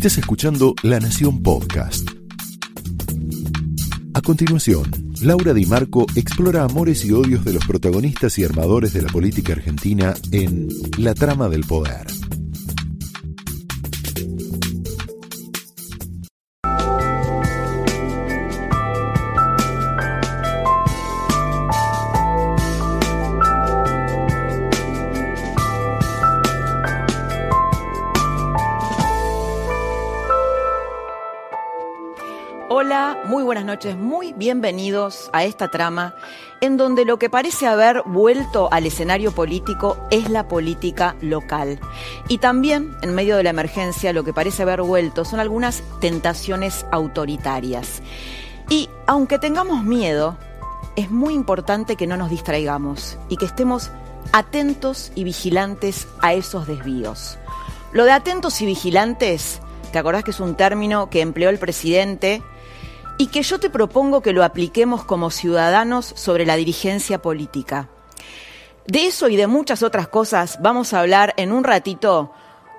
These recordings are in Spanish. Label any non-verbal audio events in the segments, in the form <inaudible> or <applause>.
Estás escuchando La Nación Podcast. A continuación, Laura Di Marco explora amores y odios de los protagonistas y armadores de la política argentina en La Trama del Poder. Noches, muy bienvenidos a esta trama en donde lo que parece haber vuelto al escenario político es la política local. Y también, en medio de la emergencia, lo que parece haber vuelto son algunas tentaciones autoritarias. Y aunque tengamos miedo, es muy importante que no nos distraigamos y que estemos atentos y vigilantes a esos desvíos. Lo de atentos y vigilantes, ¿te acordás que es un término que empleó el presidente? Y que yo te propongo que lo apliquemos como ciudadanos sobre la dirigencia política. De eso y de muchas otras cosas vamos a hablar en un ratito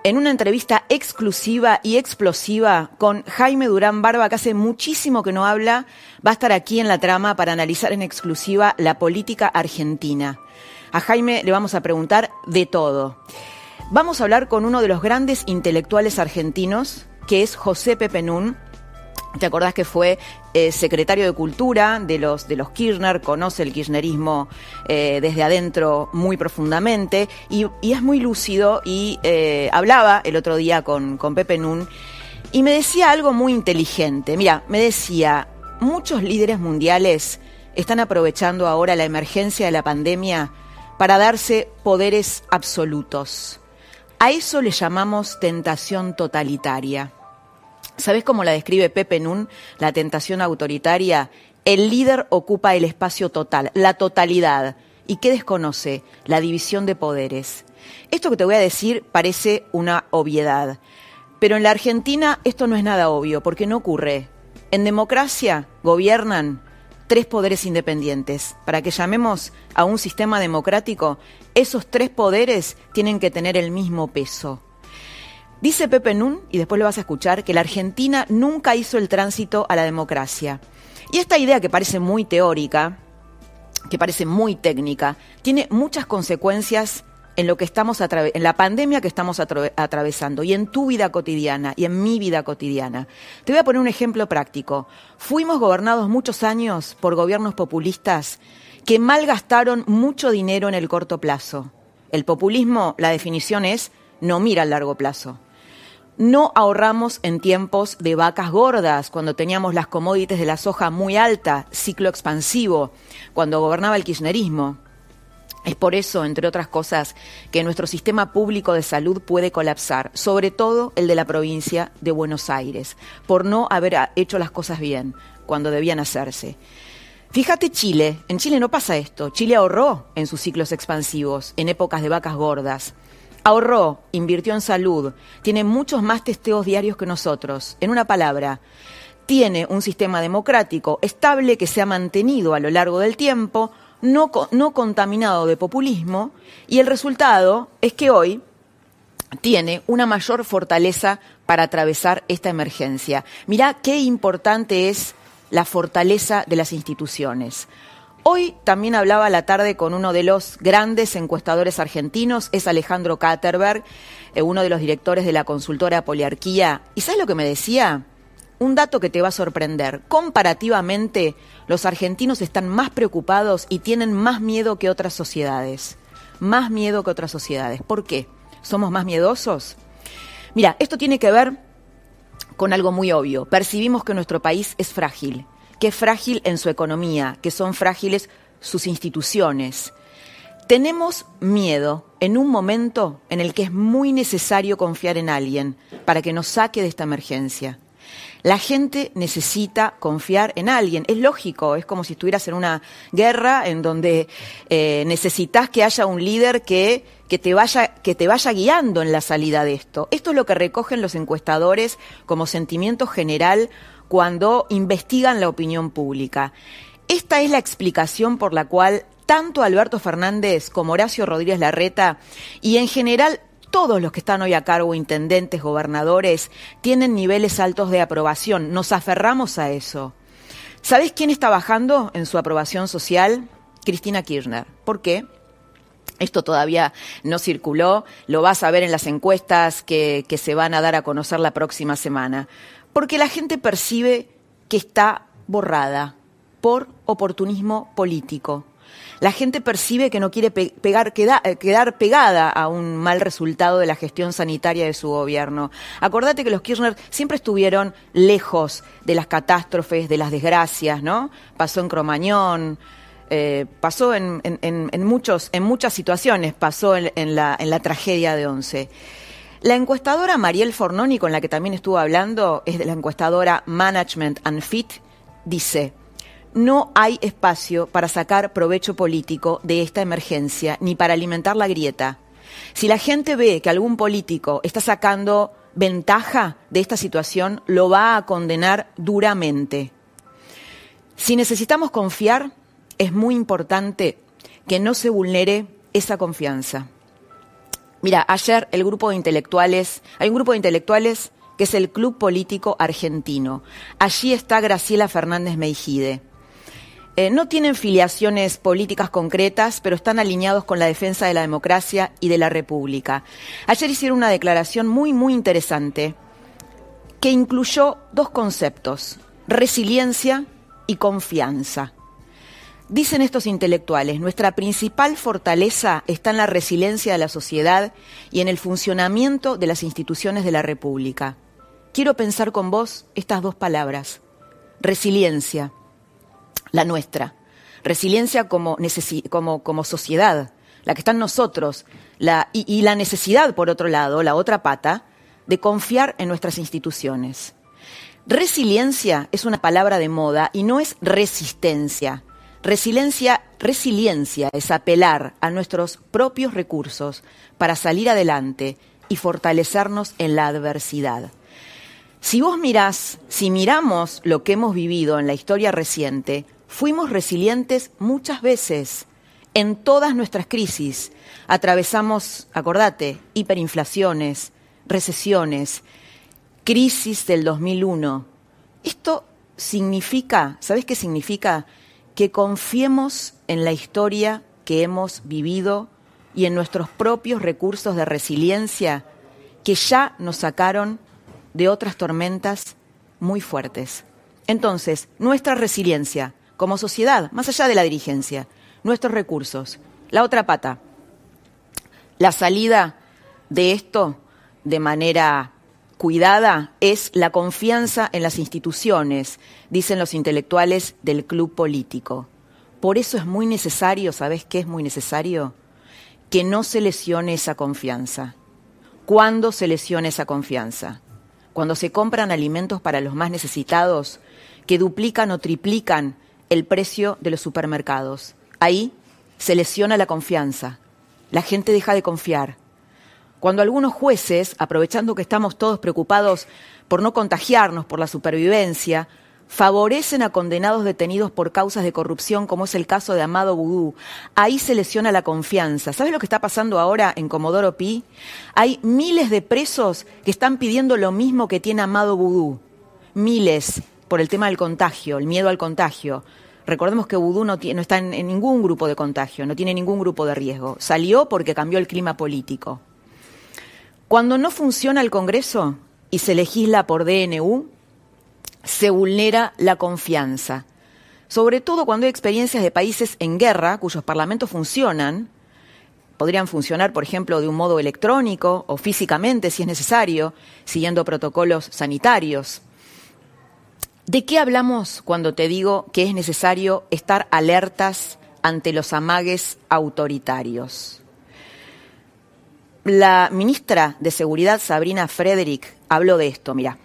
en una entrevista exclusiva y explosiva con Jaime Durán Barba, que hace muchísimo que no habla, va a estar aquí en la trama para analizar en exclusiva la política argentina. A Jaime le vamos a preguntar de todo. Vamos a hablar con uno de los grandes intelectuales argentinos, que es José Pepe Nun, ¿Te acordás que fue eh, secretario de Cultura de los, de los Kirchner? Conoce el kirchnerismo eh, desde adentro muy profundamente y, es muy lúcido y eh, hablaba el otro día con, con Pepe Nun y me decía algo muy inteligente. Mira, me decía, muchos líderes mundiales están aprovechando ahora la emergencia de la pandemia para darse poderes absolutos. A eso le llamamos tentación totalitaria. ¿Sabes cómo la describe Pepe Nun, la tentación autoritaria? El líder ocupa el espacio total, la totalidad. ¿Y qué desconoce? La división de poderes. Esto que te voy a decir parece una obviedad, pero en la Argentina esto no es nada obvio, porque no ocurre. En democracia gobiernan tres poderes independientes. Para que llamemos a un sistema democrático, esos tres poderes tienen que tener el mismo peso. Dice Pepe Nun, y después lo vas a escuchar, que la Argentina nunca hizo el tránsito a la democracia. Y esta idea que parece muy teórica, que parece muy técnica, tiene muchas consecuencias en lo que estamos en la pandemia que estamos atravesando y en tu vida cotidiana y en mi vida cotidiana. Te voy a poner un ejemplo práctico. Fuimos gobernados muchos años por gobiernos populistas que malgastaron mucho dinero en el corto plazo. El populismo, la definición es no mira al largo plazo. No ahorramos en tiempos de vacas gordas, cuando teníamos las commodities de la soja muy alta, ciclo expansivo, cuando gobernaba el kirchnerismo. Es por eso, entre otras cosas, que nuestro sistema público de salud puede colapsar, sobre todo el de la provincia de Buenos Aires, por no haber hecho las cosas bien cuando debían hacerse. Fíjate Chile, en Chile no pasa esto, Chile ahorró en sus ciclos expansivos, en épocas de vacas gordas. Ahorró, invirtió en salud, tiene muchos más testeos diarios que nosotros. En una palabra, tiene un sistema democrático estable que se ha mantenido a lo largo del tiempo, no, no contaminado de populismo, y el resultado es que hoy tiene una mayor fortaleza para atravesar esta emergencia. Mirá qué importante es la fortaleza de las instituciones. Hoy también hablaba la tarde con uno de los grandes encuestadores argentinos, es Alejandro Katerberg, eh, uno de los directores de la consultora Poliarquía. ¿Y sabes lo que me decía? Un dato que te va a sorprender. Comparativamente, los argentinos están más preocupados y tienen más miedo que otras sociedades. Más miedo que otras sociedades. ¿Por qué? ¿Somos más miedosos? Mira, esto tiene que ver con algo muy obvio. Percibimos que nuestro país es frágil que es frágil en su economía, que son frágiles sus instituciones. Tenemos miedo en un momento en el que es muy necesario confiar en alguien para que nos saque de esta emergencia. La gente necesita confiar en alguien. Es lógico, es como si estuvieras en una guerra en donde eh, necesitas que haya un líder que, que, te vaya, que te vaya guiando en la salida de esto. Esto es lo que recogen los encuestadores como sentimiento general cuando investigan la opinión pública. Esta es la explicación por la cual tanto Alberto Fernández como Horacio Rodríguez Larreta y en general todos los que están hoy a cargo, intendentes, gobernadores, tienen niveles altos de aprobación. Nos aferramos a eso. ¿Sabés quién está bajando en su aprobación social? Cristina Kirchner. ¿Por qué? Esto todavía no circuló, lo vas a ver en las encuestas que, que, se van a dar a conocer la próxima semana. Porque la gente percibe que está borrada por oportunismo político la gente percibe que no quiere eh, quedar pegada a un mal resultado de la gestión sanitaria de su gobierno. Acordate que los Kirchner siempre estuvieron lejos de las catástrofes, de las desgracias, ¿no? Pasó en Cromañón, eh, pasó en, muchos, en muchas situaciones, pasó en la tragedia de Once. La encuestadora Mariel Fornoni, con la que también estuvo hablando, es de la encuestadora Management and Fit, dice, no hay espacio para sacar provecho político de esta emergencia ni para alimentar la grieta. Si la gente ve que algún político está sacando ventaja de esta situación, lo va a condenar duramente. Si necesitamos confiar, es muy importante que no se vulnere esa confianza. Mira, ayer el grupo de intelectuales, hay un grupo de intelectuales que es el Club Político Argentino. Allí está Graciela Fernández Meijide. Eh, no tienen filiaciones políticas concretas, pero están alineados con la defensa de la democracia y de la República. Ayer hicieron una declaración muy, muy interesante que incluyó dos conceptos, resiliencia y confianza. Dicen estos intelectuales, nuestra principal fortaleza está en la resiliencia de la sociedad y en el funcionamiento de las instituciones de la República. Quiero pensar con vos estas dos palabras, resiliencia la nuestra. Resiliencia como, sociedad, la que está en nosotros, y la necesidad, por otro lado, la otra pata, de confiar en nuestras instituciones. Resiliencia es una palabra de moda y no es resistencia. Resiliencia, resiliencia es apelar a nuestros propios recursos para salir adelante y fortalecernos en la adversidad. Si vos mirás, si miramos lo que hemos vivido en la historia reciente, Fuimos resilientes muchas veces en todas nuestras crisis. Atravesamos, acordate, hiperinflaciones, recesiones, crisis del 2001. Esto significa, ¿sabes qué significa? Que confiemos en la historia que hemos vivido y en nuestros propios recursos de resiliencia que ya nos sacaron de otras tormentas muy fuertes. Entonces, nuestra resiliencia como sociedad, más allá de la dirigencia, nuestros recursos. La otra pata, la salida de esto de manera cuidada es la confianza en las instituciones, dicen los intelectuales del club político. Por eso es muy necesario, ¿sabes qué es muy necesario? Que no se lesione esa confianza. ¿Cuándo se lesiona esa confianza? Cuando se compran alimentos para los más necesitados que duplican o triplican el precio de los supermercados. Ahí se lesiona la confianza. La gente deja de confiar. Cuando algunos jueces, aprovechando que estamos todos preocupados por no contagiarnos, por la supervivencia, favorecen a condenados detenidos por causas de corrupción, como es el caso de Amado Vudú. Ahí se lesiona la confianza. ¿Sabes lo que está pasando ahora en Comodoro Pi? Hay miles de presos que están pidiendo lo mismo que tiene Amado Vudú. Miles por el tema del contagio, el miedo al contagio. Recordemos que Vudú no, está en, ningún grupo de contagio, no tiene ningún grupo de riesgo. Salió porque cambió el clima político. Cuando no funciona el Congreso y se legisla por DNU, se vulnera la confianza. Sobre todo cuando hay experiencias de países en guerra cuyos parlamentos funcionan, podrían funcionar, por ejemplo, de un modo electrónico o físicamente, si es necesario, siguiendo protocolos sanitarios. ¿De qué hablamos cuando te digo que es necesario estar alertas ante los amagues autoritarios? La ministra de Seguridad, Sabrina Frederick, habló de esto, mira.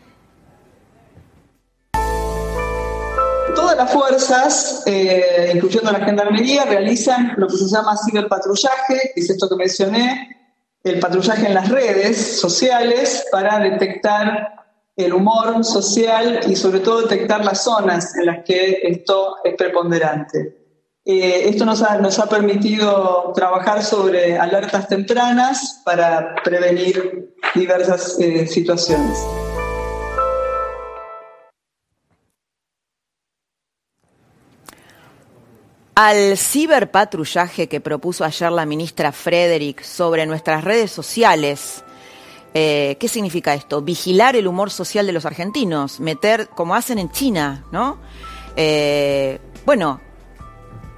Todas las fuerzas, eh, incluyendo la Gendarmería, realizan lo que se llama ciberpatrullaje, que es esto que mencioné, el patrullaje en las redes sociales para detectar el humor social y sobre todo detectar las zonas en las que esto es preponderante. Eh, esto nos ha, nos ha permitido trabajar sobre alertas tempranas para prevenir diversas eh, situaciones. Al ciberpatrullaje que propuso ayer la ministra Frederick sobre nuestras redes sociales, eh, ¿qué significa esto? Vigilar el humor social de los argentinos, meter, como hacen en China, ¿no? Bueno,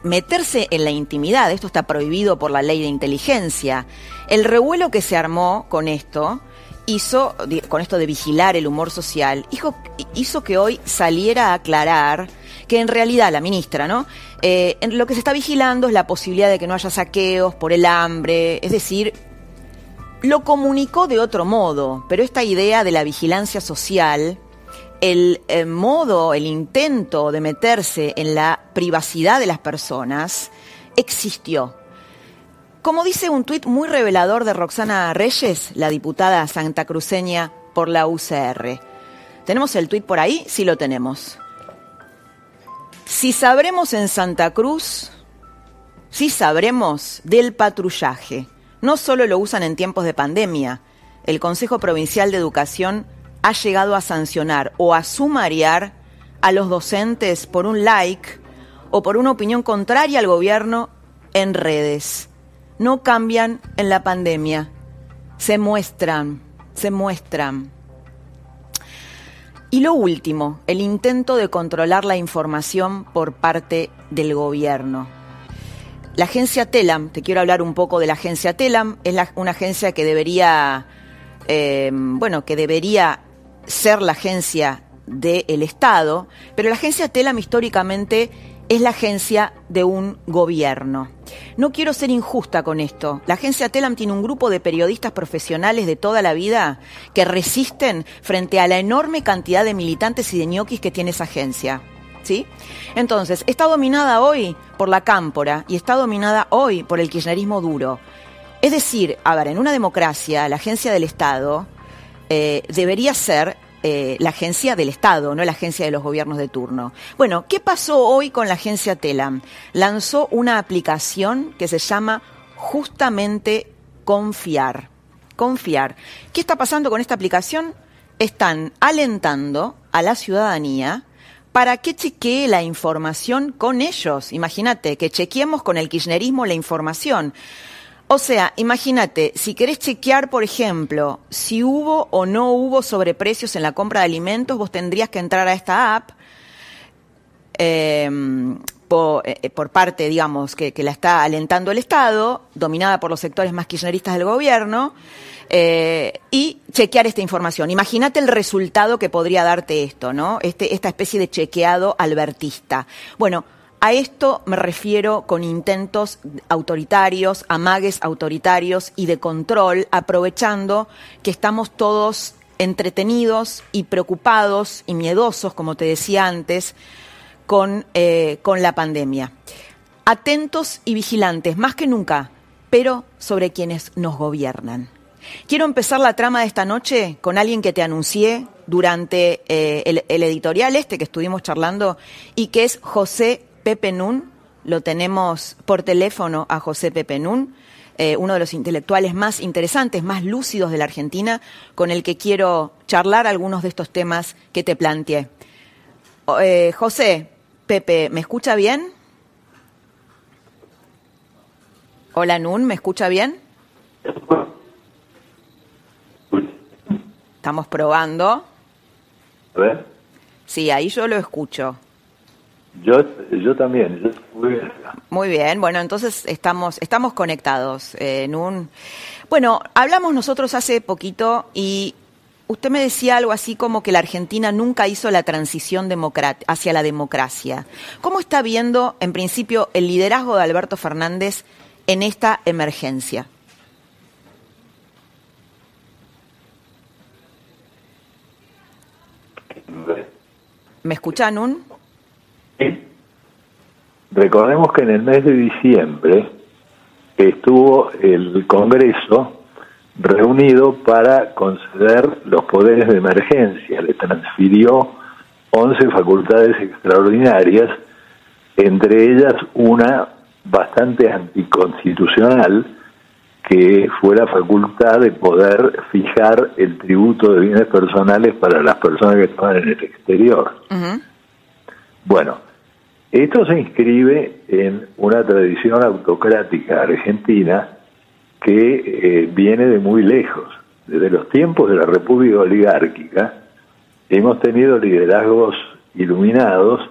meterse en la intimidad, esto está prohibido por la ley de inteligencia. El revuelo que se armó con esto hizo, con esto de vigilar el humor social, hizo, hizo que hoy saliera a aclarar que en realidad la ministra, ¿no? Eh, lo que se está vigilando es la posibilidad de que no haya saqueos por el hambre, es decir, lo comunicó de otro modo, pero esta idea de la vigilancia social, el, eh, modo, el intento de meterse en la privacidad de las personas, existió. Como dice un tuit muy revelador de Roxana Reyes, la diputada santacruceña por la UCR. ¿Tenemos el tuit por ahí? Sí lo tenemos. Si sabremos en Santa Cruz, si sabremos del patrullaje. No solo lo usan en tiempos de pandemia. El Consejo Provincial de Educación ha llegado a sancionar o a sumariar a los docentes por un like o por una opinión contraria al gobierno en redes. No cambian en la pandemia. Se muestran, se muestran. Y lo último, el intento de controlar la información por parte del gobierno. La agencia TELAM, te quiero hablar un poco de la agencia TELAM, es una agencia que debería, eh, bueno, que debería ser la agencia del Estado, pero la agencia TELAM históricamente es la agencia de un gobierno. No quiero ser injusta con esto. La agencia TELAM tiene un grupo de periodistas profesionales de toda la vida que resisten frente a la enorme cantidad de militantes y de ñoquis que tiene esa agencia. ¿Sí? Entonces, está dominada hoy por la cámpora y está dominada hoy por el kirchnerismo duro. Es decir, a ver, en una democracia, la agencia del Estado eh, debería ser eh, la agencia del Estado, no la agencia de los gobiernos de turno. Bueno, ¿qué pasó hoy con la agencia Telam? Lanzó una aplicación que se llama justamente Confiar. Confiar. ¿Qué está pasando con esta aplicación? Están alentando a la ciudadanía para que chequee la información con ellos. Imagínate, que chequeemos con el kirchnerismo la información. O sea, imagínate, si querés chequear, por ejemplo, si hubo o no hubo sobreprecios en la compra de alimentos, vos tendrías que entrar a esta app em, eh, por, parte, digamos, que, la está alentando el Estado, dominada por los sectores más kirchneristas del gobierno, eh, y chequear esta información. Imagínate el resultado que podría darte esto, ¿no? Este, esta especie de chequeado albertista. Bueno, a esto me refiero con intentos autoritarios, amagues autoritarios y de control, aprovechando que estamos todos entretenidos y preocupados y miedosos, como te decía antes, con, eh, con la pandemia. Atentos y vigilantes, más que nunca, pero sobre quienes nos gobiernan. Quiero empezar la trama de esta noche con alguien que te anuncié durante eh, el, el, editorial este que estuvimos charlando y que es José Pepe Nun, lo tenemos por teléfono a José Pepe Nun, eh, uno de los intelectuales más interesantes, más lúcidos de la Argentina, con el que quiero charlar algunos de estos temas que te planteé. Eh, José, Pepe, ¿me escucha bien? Hola Nun, ¿me escucha bien? Estamos probando. A ver. Sí, ahí yo lo escucho. Yo, yo también. muy, bien. bueno, entonces estamos, estamos conectados eh, en un... Bueno, hablamos nosotros hace poquito y usted me decía algo así como que la Argentina nunca hizo la transición hacia la democracia. ¿Cómo está viendo, en principio, el liderazgo de Alberto Fernández en esta emergencia? ¿Me escuchan un? Recordemos que en el mes de diciembre estuvo el Congreso reunido para conceder los poderes de emergencia, le transfirió 11 facultades extraordinarias entre ellas una bastante anticonstitucional, que fue la facultad de poder fijar el tributo de bienes personales para las personas que estaban en el exterior. Bueno, esto se inscribe en una tradición autocrática argentina que eh, viene de muy lejos. Desde los tiempos de la República Oligárquica hemos tenido liderazgos iluminados,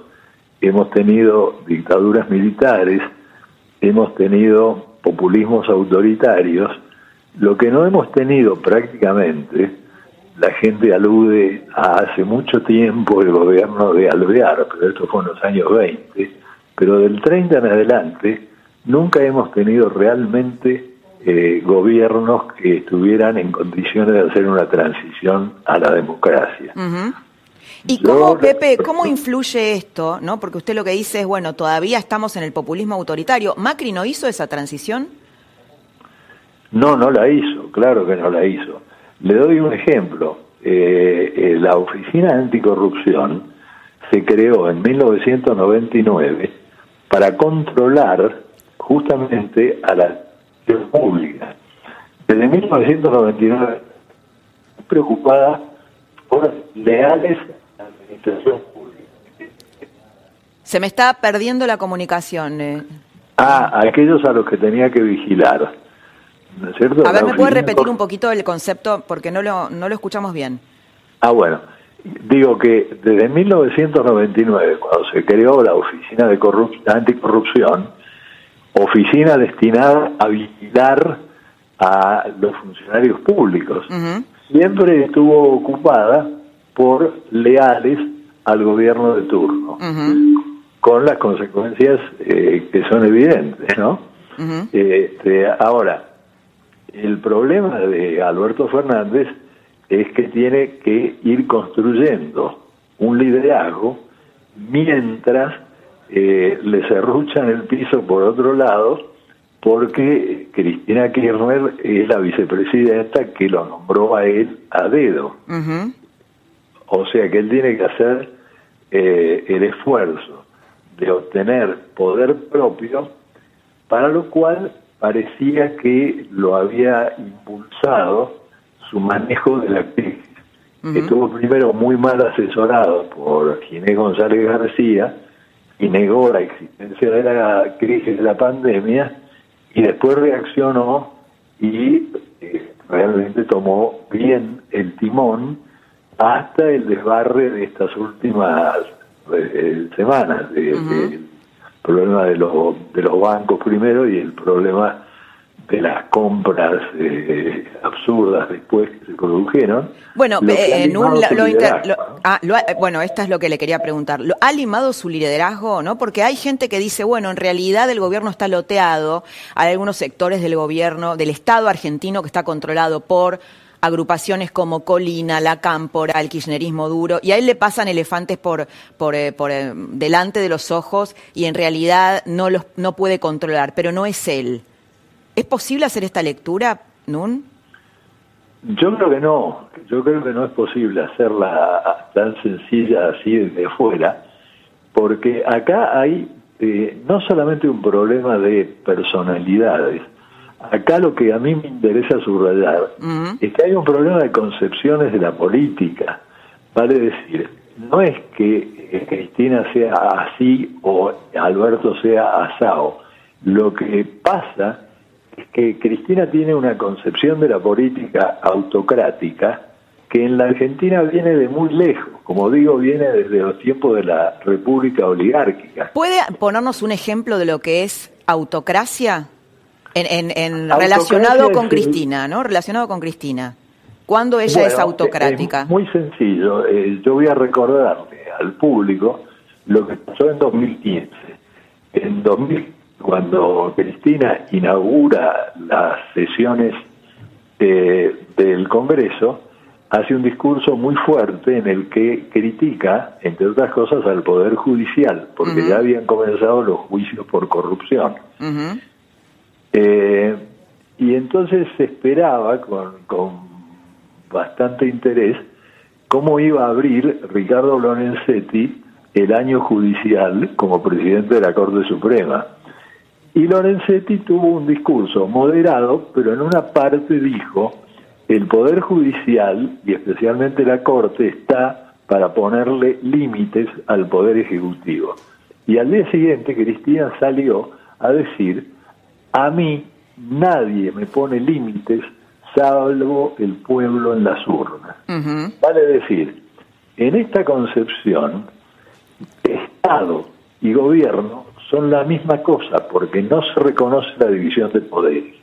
hemos tenido dictaduras militares, hemos tenido populismos autoritarios, lo que no hemos tenido prácticamente, la gente alude a hace mucho tiempo el gobierno de Alvear, pero esto fue en los años 20, pero del 30 en adelante nunca hemos tenido realmente eh, gobiernos que estuvieran en condiciones de hacer una transición a la democracia. ¿Y cómo, Pepe, cómo influye esto? ¿no? Porque usted lo que dice es, bueno, todavía estamos en el populismo autoritario. ¿Macri no hizo esa transición? No, no la hizo, claro que no la hizo. Le doy un ejemplo. Eh, eh, la Oficina Anticorrupción se creó en 1999 para controlar justamente a la pública. Desde 1999 preocupada por leales se me está perdiendo la comunicación. Eh. Ah, aquellos a los que tenía que vigilar. ¿No es cierto? A ver, ¿me puede repetir un poquito el concepto? Porque no lo, no lo escuchamos bien. Ah, bueno. Digo que desde 1999, cuando se creó la Oficina de Anticorrupción, oficina destinada a vigilar a los funcionarios públicos, siempre estuvo ocupada por leales al gobierno de turno, con las consecuencias eh, que son evidentes, ¿no? este, ahora, el problema de Alberto Fernández es que tiene que ir construyendo un liderazgo mientras eh, le cerruchan el piso por otro lado porque Cristina Kirchner es la vicepresidenta que lo nombró a él a dedo. O sea que él tiene que hacer eh, el esfuerzo de obtener poder propio, para lo cual parecía que lo había impulsado su manejo de la crisis. Estuvo primero muy mal asesorado por Ginés González García y negó la existencia de la crisis de la pandemia y después reaccionó y eh, realmente tomó bien el timón hasta el desbarre de estas últimas eh, semanas, el problema de, los de los bancos primero y el problema de las compras eh, absurdas después que se produjeron. Bueno, en un, ah, bueno, esta es lo que le quería preguntar. ¿Lo, ¿Ha limado su liderazgo, no? Porque hay gente que dice, bueno, en realidad el gobierno está loteado, hay algunos sectores del gobierno, del Estado argentino que está controlado por agrupaciones como Colina, La Cámpora, el kirchnerismo duro, y a él le pasan elefantes por, por, eh, por eh, delante de los ojos y en realidad no, los, no puede controlar, pero no es él. ¿Es posible hacer esta lectura, Nun? Yo creo que no, yo creo que no es posible hacerla tan sencilla así desde afuera, porque acá hay eh, no solamente un problema de personalidades, Acá lo que a mí me interesa subrayar es que hay un problema de concepciones de la política. Vale decir, no es que eh, Cristina sea así o Alberto sea asao. Lo que pasa es que Cristina tiene una concepción de la política autocrática que en la Argentina viene de muy lejos, como digo, viene desde los tiempos de la República Oligárquica. ¿Puede ponernos un ejemplo de lo que es autocracia? En, relacionado con Cristina, ¿no? Relacionado con Cristina. ¿Cuándo ella es autocrática? muy sencillo. Eh, yo voy a recordarle al público lo que pasó en 2015. En 2000, cuando Cristina inaugura las sesiones eh, del Congreso, hace un discurso muy fuerte en el que critica, entre otras cosas, al Poder Judicial, porque ya habían comenzado los juicios por corrupción. Eh, y entonces se esperaba con, bastante interés cómo iba a abrir Ricardo Lorenzetti el año judicial como presidente de la Corte Suprema. Y Lorenzetti tuvo un discurso moderado, pero en una parte dijo, el Poder Judicial y especialmente la Corte está para ponerle límites al Poder Ejecutivo. Y al día siguiente Cristina salió a decir, a mí nadie me pone límites salvo el pueblo en las urnas. Vale decir, en esta concepción, Estado y gobierno son la misma cosa porque no se reconoce la división de poderes.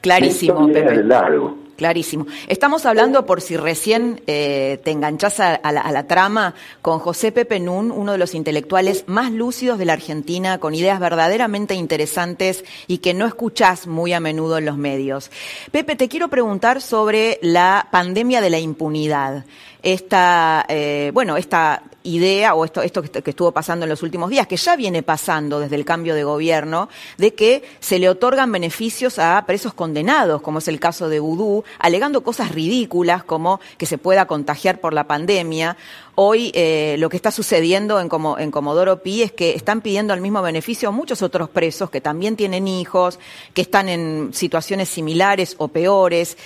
Clarísimo, Pepe. largo. Clarísimo. Estamos hablando, por si recién eh, te enganchás a, la, trama, con José Pepe Nun, uno de los intelectuales más lúcidos de la Argentina, con ideas verdaderamente interesantes y que no escuchás muy a menudo en los medios. Pepe, te quiero preguntar sobre la pandemia de la impunidad esta, eh, bueno, esta idea o esto, esto que estuvo pasando en los últimos días, que ya viene pasando desde el cambio de gobierno, de que se le otorgan beneficios a presos condenados, como es el caso de Vudú, alegando cosas ridículas como que se pueda contagiar por la pandemia. Hoy eh, lo que está sucediendo en, como, en Comodoro Pi es que están pidiendo el mismo beneficio a muchos otros presos que también tienen hijos, que están en situaciones similares o peores.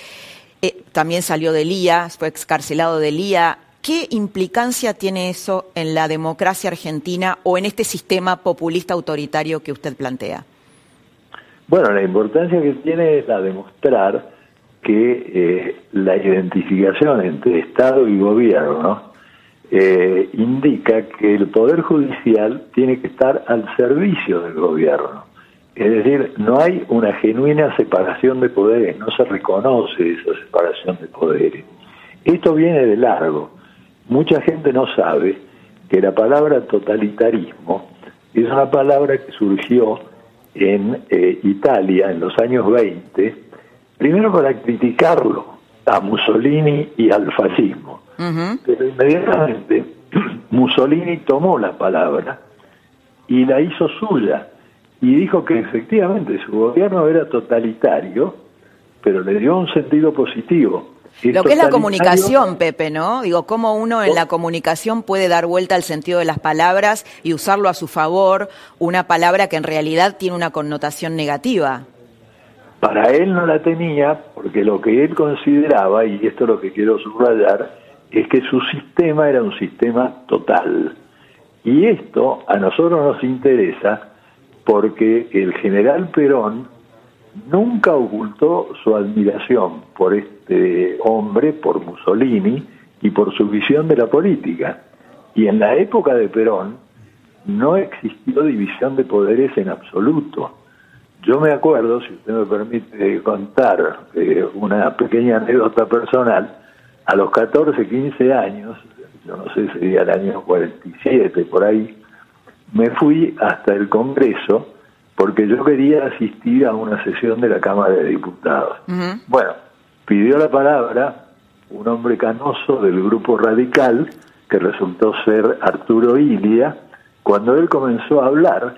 Eh, también salió de Lía, fue excarcelado de Lía. ¿Qué implicancia tiene eso en la democracia argentina o en este sistema populista autoritario que usted plantea? Bueno, la importancia que tiene es la demostrar que eh, la identificación entre Estado y gobierno eh, indica que el Poder Judicial tiene que estar al servicio del gobierno. Es decir, no hay una genuina separación de poderes, no se reconoce esa separación de poderes. Esto viene de largo. Mucha gente no sabe que la palabra totalitarismo es una palabra que surgió en eh, Italia en los años 20, primero para criticarlo a Mussolini y al fascismo. Pero inmediatamente <clears throat> Mussolini tomó la palabra y la hizo suya y dijo que efectivamente su gobierno era totalitario, pero le dio un sentido positivo. Lo que es la comunicación, Pepe, ¿no? Digo, cómo uno en la comunicación puede dar vuelta al sentido de las palabras y usarlo a su favor, una palabra que en realidad tiene una connotación negativa. Para él no la tenía, porque lo que él consideraba, y esto es lo que quiero subrayar, es que su sistema era un sistema total. Y esto a nosotros nos interesa porque el general Perón nunca ocultó su admiración por este hombre, por Mussolini y por su visión de la política. Y en la época de Perón no existió división de poderes en absoluto. Yo me acuerdo, si usted me permite contar eh, una pequeña anécdota personal, a los 14, 15 años, yo no sé, sería el año 47, por ahí, me fui hasta el Congreso porque yo quería asistir a una sesión de la Cámara de Diputados. Bueno, pidió la palabra un hombre canoso del grupo radical, que resultó ser Arturo Ilia, cuando él comenzó a hablar,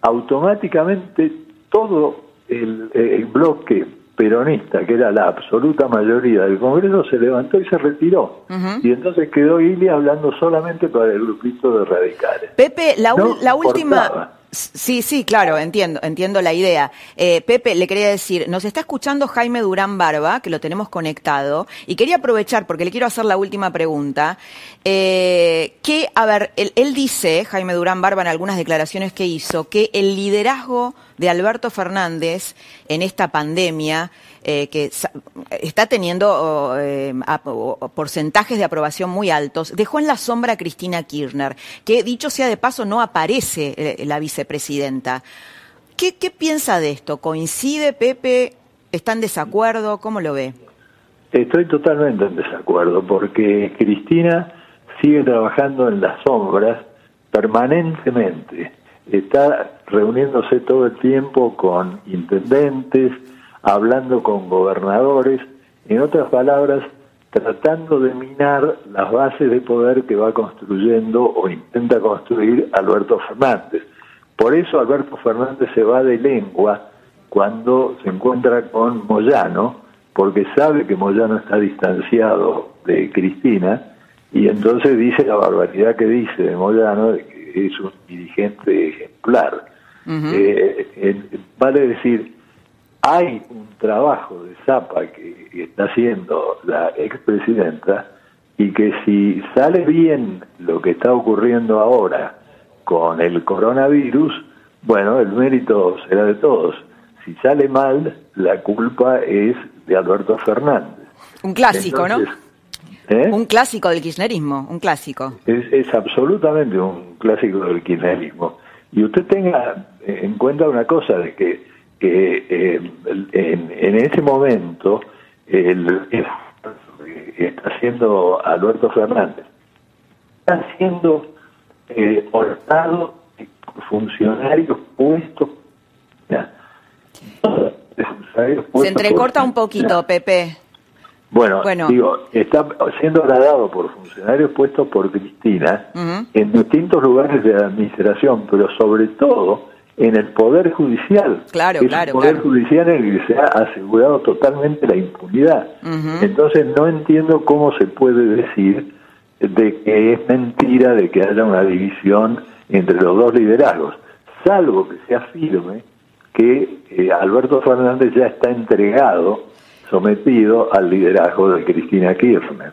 automáticamente todo el, bloque peronista, que era la absoluta mayoría del Congreso, se levantó y se retiró. Y entonces quedó Ilia hablando solamente para el grupito de radicales. Pepe, la, la última... Sí, sí, claro, entiendo, entiendo la idea. Eh, Pepe, le quería decir, nos está escuchando Jaime Durán Barba, que lo tenemos conectado, y quería aprovechar, porque le quiero hacer la última pregunta, eh, que, a ver, él, dice, Jaime Durán Barba, en algunas declaraciones que hizo, que el liderazgo de Alberto Fernández en esta pandemia, eh, que está teniendo eh, porcentajes de aprobación muy altos, dejó en la sombra a Cristina Kirchner, que dicho sea de paso no aparece eh, la vicepresidenta. ¿Qué, ¿Qué piensa de esto? ¿Coincide, Pepe? ¿Está en desacuerdo? ¿Cómo lo ve? Estoy totalmente en desacuerdo porque Cristina sigue trabajando en las sombras permanentemente. Está reuniéndose todo el tiempo con intendentes, hablando con gobernadores, en otras palabras, tratando de minar las bases de poder que va construyendo o intenta construir Alberto Fernández. Por eso Alberto Fernández se va de lengua cuando se encuentra con Moyano, porque sabe que Moyano está distanciado de Cristina y entonces dice la barbaridad que dice de Moyano, es un dirigente ejemplar. Eh, vale decir, hay un trabajo de Zapa que, está haciendo la expresidenta y que si sale bien lo que está ocurriendo ahora con el coronavirus, bueno, el mérito será de todos. Si sale mal, la culpa es de Alberto Fernández. Un clásico, ¿no? ¿Eh? Un clásico del kirchnerismo, un clásico. Es, es absolutamente un clásico del kirchnerismo. Y usted tenga en cuenta una cosa, de que, que eh, en, en, ese momento el, está haciendo Alberto Fernández está siendo eh, hortado funcionarios puestos. Se entrecorta un poquito, Pepe. Bueno, digo, está siendo agradado por funcionarios puestos por Cristina en distintos lugares de la administración, pero sobre todo en el Poder Judicial. Claro, es claro. El Poder Judicial en el que se ha asegurado totalmente la impunidad. Entonces no entiendo cómo se puede decir de que es mentira de que haya una división entre los dos liderazgos, salvo que sea firme que eh, Alberto Fernández ya está entregado sometido al liderazgo de Cristina Kirchner.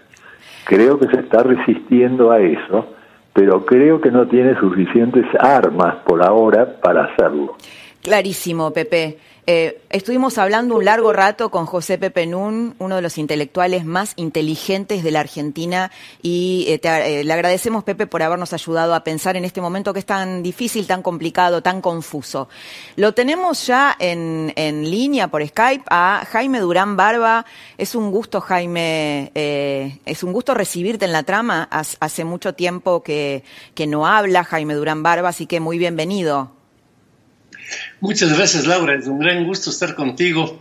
Creo que se está resistiendo a eso, pero creo que no tiene suficientes armas por ahora para hacerlo. Clarísimo, Pepe. Eh, estuvimos hablando un largo rato con José Pepe Nun, uno de los intelectuales más inteligentes de la Argentina, y eh, eh, le agradecemos, Pepe, por habernos ayudado a pensar en este momento que es tan difícil, tan complicado, tan confuso. Lo tenemos ya en, línea por Skype a Jaime Durán Barba. Es un gusto, Jaime, es un gusto recibirte en la trama. Hace mucho tiempo que, que no habla Jaime Durán Barba, así que muy bienvenido. Muchas gracias, Laura. Es un gran gusto estar contigo.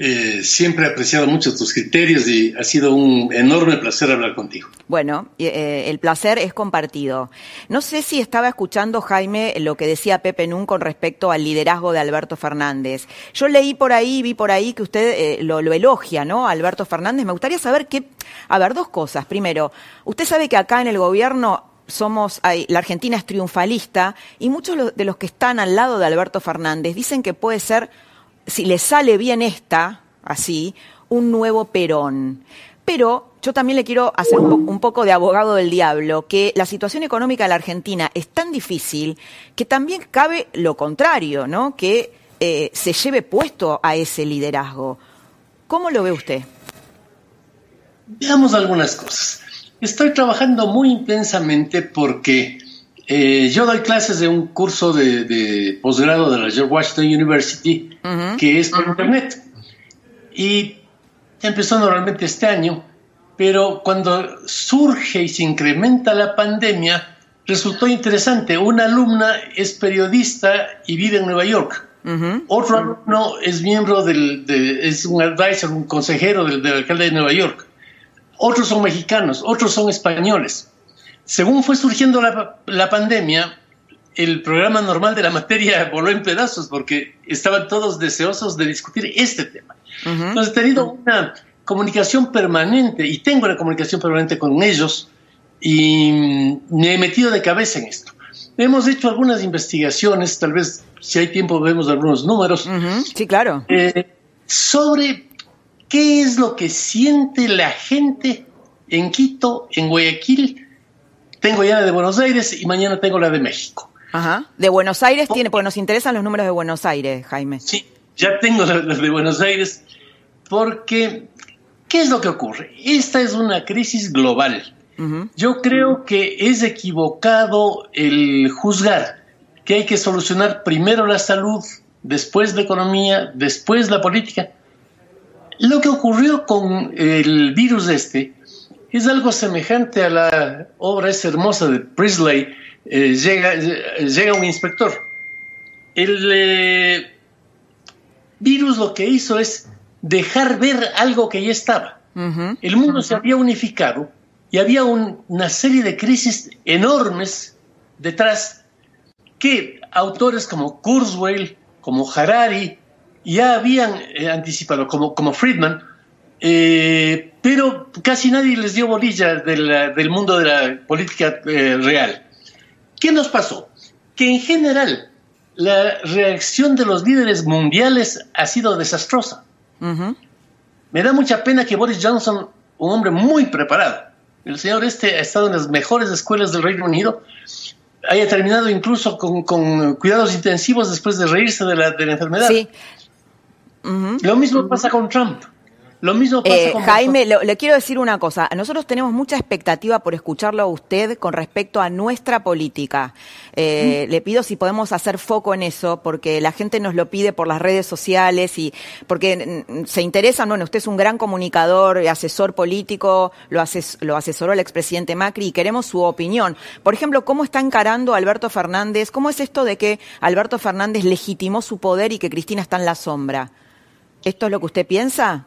Eh, siempre he apreciado mucho tus criterios y ha sido un enorme placer hablar contigo. Bueno, eh, el placer es compartido. No sé si estaba escuchando, Jaime, lo que decía Pepe Nun con respecto al liderazgo de Alberto Fernández. Yo leí por ahí, vi por ahí que usted eh, lo, lo, elogia, ¿no? Alberto Fernández. Me gustaría saber qué. A ver, dos cosas. Primero, usted sabe que acá en el gobierno somos, la Argentina es triunfalista y muchos de los que están al lado de Alberto Fernández dicen que puede ser, si le sale bien esta, así, un nuevo Perón. Pero yo también le quiero hacer un, poco de abogado del diablo, que la situación económica de la Argentina es tan difícil que también cabe lo contrario, ¿no? Que eh, se lleve puesto a ese liderazgo. ¿Cómo lo ve usted? Veamos algunas cosas. Estoy trabajando muy intensamente porque eh, yo doy clases de un curso de, posgrado de la George Washington University que es por internet. Y empezó normalmente este año, pero cuando surge y se incrementa la pandemia, resultó interesante. Una alumna es periodista y vive en Nueva York. Otro alumno es miembro del, es un advisor, un consejero del alcalde de Nueva York otros son mexicanos, otros son españoles. Según fue surgiendo la, pandemia, el programa normal de la materia <laughs> voló en pedazos porque estaban todos deseosos de discutir este tema. Entonces he tenido una comunicación permanente y tengo una comunicación permanente con ellos y me he metido de cabeza en esto. Hemos hecho algunas investigaciones, tal vez si hay tiempo vemos algunos números. Sí, claro. Eh, sobre ¿Qué es lo que siente la gente en Quito, en Guayaquil? Tengo ya la de Buenos Aires y mañana tengo la de México. Ajá. De Buenos Aires tiene, porque nos interesan los números de Buenos Aires, Jaime. Sí, ya tengo las de Buenos Aires, porque ¿qué es lo que ocurre? Esta es una crisis global. Yo creo que es equivocado el juzgar que hay que solucionar primero la salud, después la economía, después la política. Lo que ocurrió con el virus este es algo semejante a la obra esa hermosa de Priestley, eh, llega, llega un inspector. El eh, virus lo que hizo es dejar ver algo que ya estaba. El mundo se había unificado y había una serie de crisis enormes detrás que autores como Kurzweil, como Harari, ya habían eh, anticipado, como, como Friedman, eh, pero casi nadie les dio bolilla del mundo de la política eh, real. ¿Qué nos pasó? Que en general la reacción de los líderes mundiales ha sido desastrosa. Me da mucha pena que Boris Johnson, un hombre muy preparado, el señor este ha estado en las mejores escuelas del Reino Unido, haya terminado incluso con, cuidados intensivos después de reírse de la, de la enfermedad. Sí. Lo mismo pasa con Trump. Lo mismo pasa eh, Jaime, le, quiero decir una cosa. Nosotros tenemos mucha expectativa por escucharlo a usted con respecto a nuestra política. Eh, le pido si podemos hacer foco en eso, porque la gente nos lo pide por las redes sociales y porque mm, se interesa. Bueno, usted es un gran comunicador, asesor político, lo, lo asesoró el expresidente Macri y queremos su opinión. Por ejemplo, ¿cómo está encarando Alberto Fernández? ¿Cómo es esto de que Alberto Fernández legitimó su poder y que Cristina está en la sombra? ¿Esto es lo que usted piensa?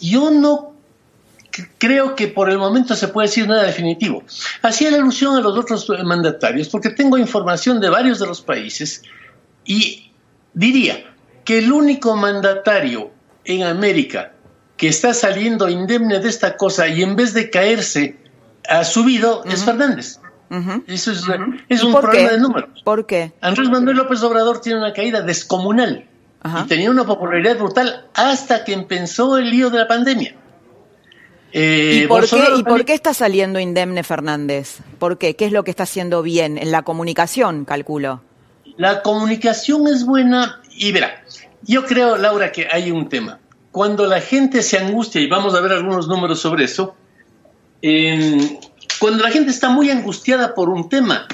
Yo no creo que por el momento se puede decir nada definitivo. Hacía la alusión a los otros mandatarios porque tengo información de varios de los países y diría que el único mandatario en América que está saliendo indemne de esta cosa y en vez de caerse ha subido es Fernández. Eso es, un problema de números. ¿Por qué? Andrés Manuel López Obrador tiene una caída descomunal y tenía una popularidad brutal hasta que empezó el lío de la pandemia. Eh, ¿Y, por qué, ¿Y por qué está saliendo indemne Fernández? ¿Por qué? ¿Qué es lo que está haciendo bien? En la comunicación, calculo. La comunicación es buena y verá, yo creo, Laura, que hay un tema. Cuando la gente se angustia, y vamos a ver algunos números sobre eso, cuando la gente está muy angustiada por un tema,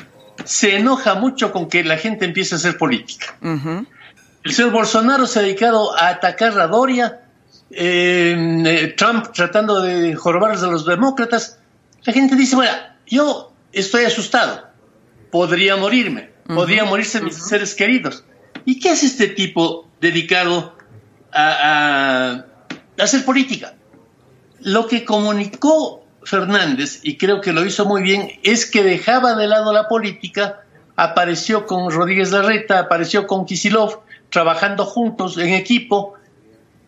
se enoja mucho con que la gente empiece a hacer política. El señor Bolsonaro se ha dedicado a atacar a Doria, eh, Trump tratando de jorobarles a los demócratas. La gente dice, bueno, yo estoy asustado, podría morirme, podría morirse mis seres queridos. ¿Y qué hace este tipo dedicado a, a hacer política? Lo que comunicó Fernández, y creo que lo hizo muy bien, es que dejaba de lado la política, apareció con Rodríguez Larreta, apareció con Kisilov, trabajando juntos en equipo.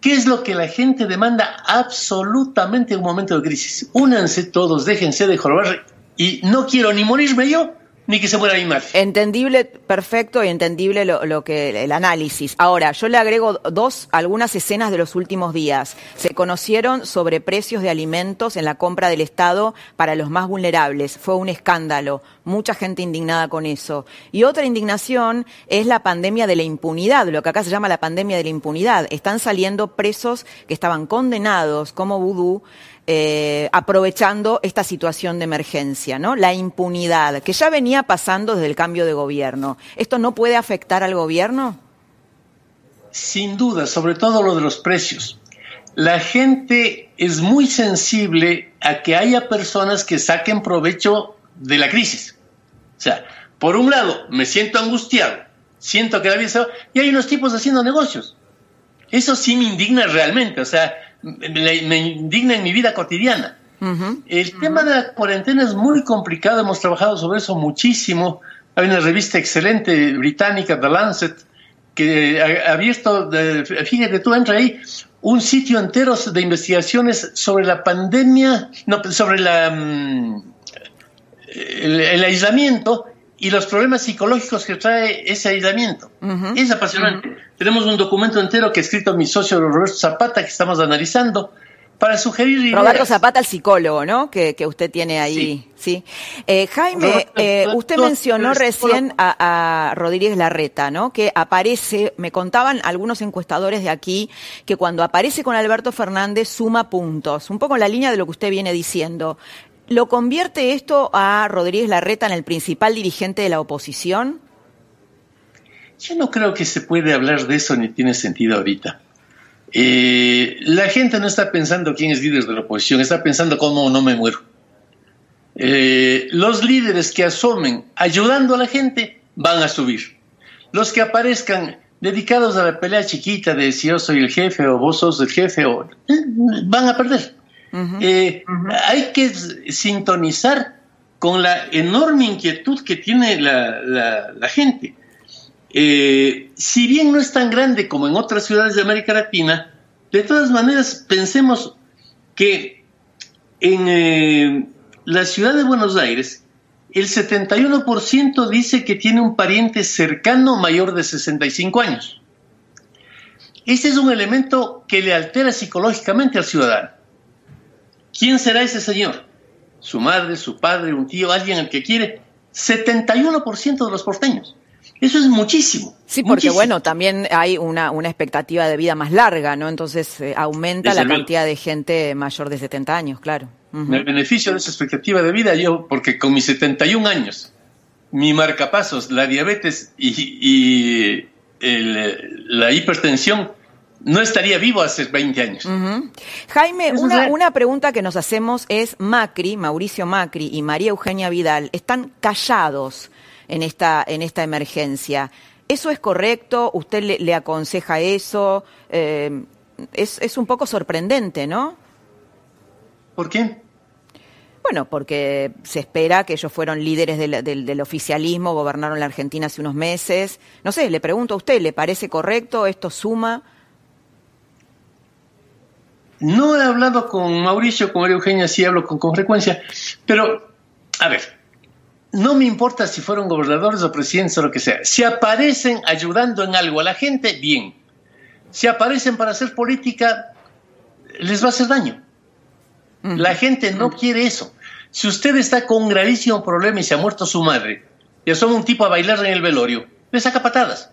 ¿Qué es lo que la gente demanda absolutamente en un momento de crisis? Únanse todos, déjense de jorobar y no quiero ni morirme yo, ni que se muera mi. Entendible, perfecto y entendible lo, que el análisis. Ahora, yo le agrego dos, algunas escenas de los últimos días. Se conocieron sobre precios de alimentos en la compra del Estado para los más vulnerables. Fue un escándalo. Mucha gente indignada con eso. Y otra indignación es la pandemia de la impunidad, lo que acá se llama la pandemia de la impunidad. Están saliendo presos que estaban condenados como vudú eh, aprovechando esta situación de emergencia, ¿no? La impunidad, que ya venía pasando desde el cambio de gobierno. ¿Esto no puede afectar al gobierno? Sin duda, sobre todo lo de los precios. La gente es muy sensible a que haya personas que saquen provecho de la crisis. O sea, por un lado, me siento angustiado, siento que la vida y hay unos tipos haciendo negocios. Eso sí me indigna realmente. O sea, me, indigna en mi vida cotidiana. El tema de la cuarentena es muy complicado, hemos trabajado sobre eso muchísimo. Hay una revista excelente británica, The Lancet, que ha abierto, fíjate tú, entra ahí, un sitio entero de investigaciones sobre la pandemia, no, sobre la, mm, el, aislamiento y los problemas psicológicos que trae ese aislamiento. Es apasionante. Tenemos un documento entero que ha escrito mi socio Roberto Zapata que estamos analizando para sugerir Roberto Zapata, el psicólogo, ¿no? Que, usted tiene ahí. Sí. Eh, Jaime, eh, usted mencionó recién a, a, Rodríguez Larreta, ¿no? Que aparece, me contaban algunos encuestadores de aquí, que cuando aparece con Alberto Fernández suma puntos, un poco en la línea de lo que usted viene diciendo. ¿Lo convierte esto a Rodríguez Larreta en el principal dirigente de la oposición? Yo no creo que se puede hablar de eso ni tiene sentido ahorita. Eh, la gente no está pensando quién es líder de la oposición, está pensando cómo no me muero. Eh, los líderes que asomen ayudando a la gente van a subir. Los que aparezcan dedicados a la pelea chiquita de si yo soy el jefe o vos sos el jefe, o, eh, van a perder. Eh, hay que sintonizar con la enorme inquietud que tiene la, gente. Eh, si bien no es tan grande como en otras ciudades de América Latina, de todas maneras pensemos que en eh, la ciudad de Buenos Aires, el 71% dice que tiene un pariente cercano mayor de 65 años. Este es un elemento que le altera psicológicamente al ciudadano. ¿Quién será ese señor? ¿Su madre, su padre, un tío, alguien al que quiere? 71% de los porteños. Eso es muchísimo. Sí, porque bueno, también hay una, una expectativa de vida más larga, ¿no? Entonces eh, aumenta la cantidad de gente mayor de 70 años, claro. El beneficio de esa expectativa de vida, yo, porque con mis 71 años, mi marcapasos, la diabetes y, la hipertensión, no estaría vivo hace 20 años. Jaime, una, una, pregunta que nos hacemos es, Macri, Mauricio Macri y María Eugenia Vidal están callados en esta, en esta emergencia. ¿Eso es correcto? ¿Usted le, aconseja eso? Eh, es, es un poco sorprendente, ¿no? ¿Por qué? Bueno, porque se espera que ellos fueron líderes del, oficialismo, gobernaron la Argentina hace unos meses. No sé, le pregunto a usted, ¿le parece correcto? ¿Esto suma? No he hablado con Mauricio, con María Eugenia, sí hablo con, frecuencia, pero, a ver, no me importa si fueron gobernadores o presidentes o lo que sea. Si aparecen ayudando en algo a la gente, bien. Si aparecen para hacer política, les va a hacer daño. La gente no quiere eso. Si usted está con un gravísimo problema y se ha muerto su madre, y asoma un tipo a bailar en el velorio, le saca patadas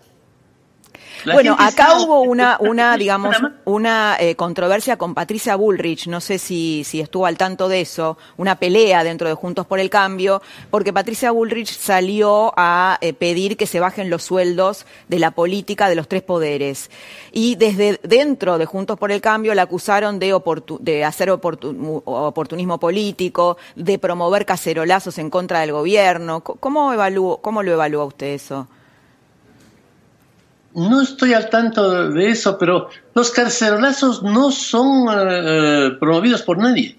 bueno, acá hubo una, una digamos, una eh, controversia con Patricia Bullrich, no sé si, si estuvo al tanto de eso, una pelea dentro de Juntos por el Cambio, porque Patricia Bullrich salió a eh, pedir que se bajen los sueldos de la política de los tres poderes. Y desde dentro de Juntos por el Cambio la acusaron de, de hacer oportunismo político, de promover cacerolazos en contra del gobierno. ¿Cómo, evalúo, cómo lo evalúa usted eso? No estoy al tanto de eso, pero los carcelazos no son eh, promovidos por nadie.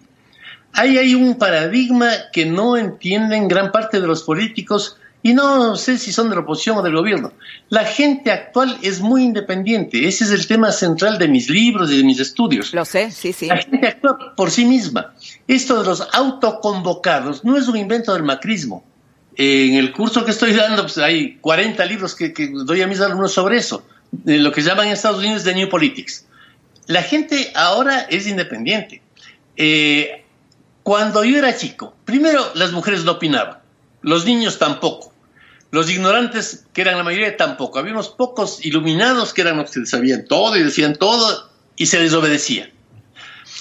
Ahí hay un paradigma que no entienden gran parte de los políticos y no sé si son de la oposición o del gobierno. La gente actual es muy independiente. Ese es el tema central de mis libros y de mis estudios. Lo sé, sí, sí. La gente actúa por sí misma. Esto de los autoconvocados no es un invento del macrismo. En el curso que estoy dando, pues hay 40 libros que, doy a mis alumnos sobre eso, de lo que llaman en Estados Unidos de New Politics. La gente ahora es independiente. Eh, cuando yo era chico, primero las mujeres no opinaban, los niños tampoco, los ignorantes, que eran la mayoría, tampoco. Había unos pocos iluminados que eran los que sabían todo y decían todo y se desobedecía.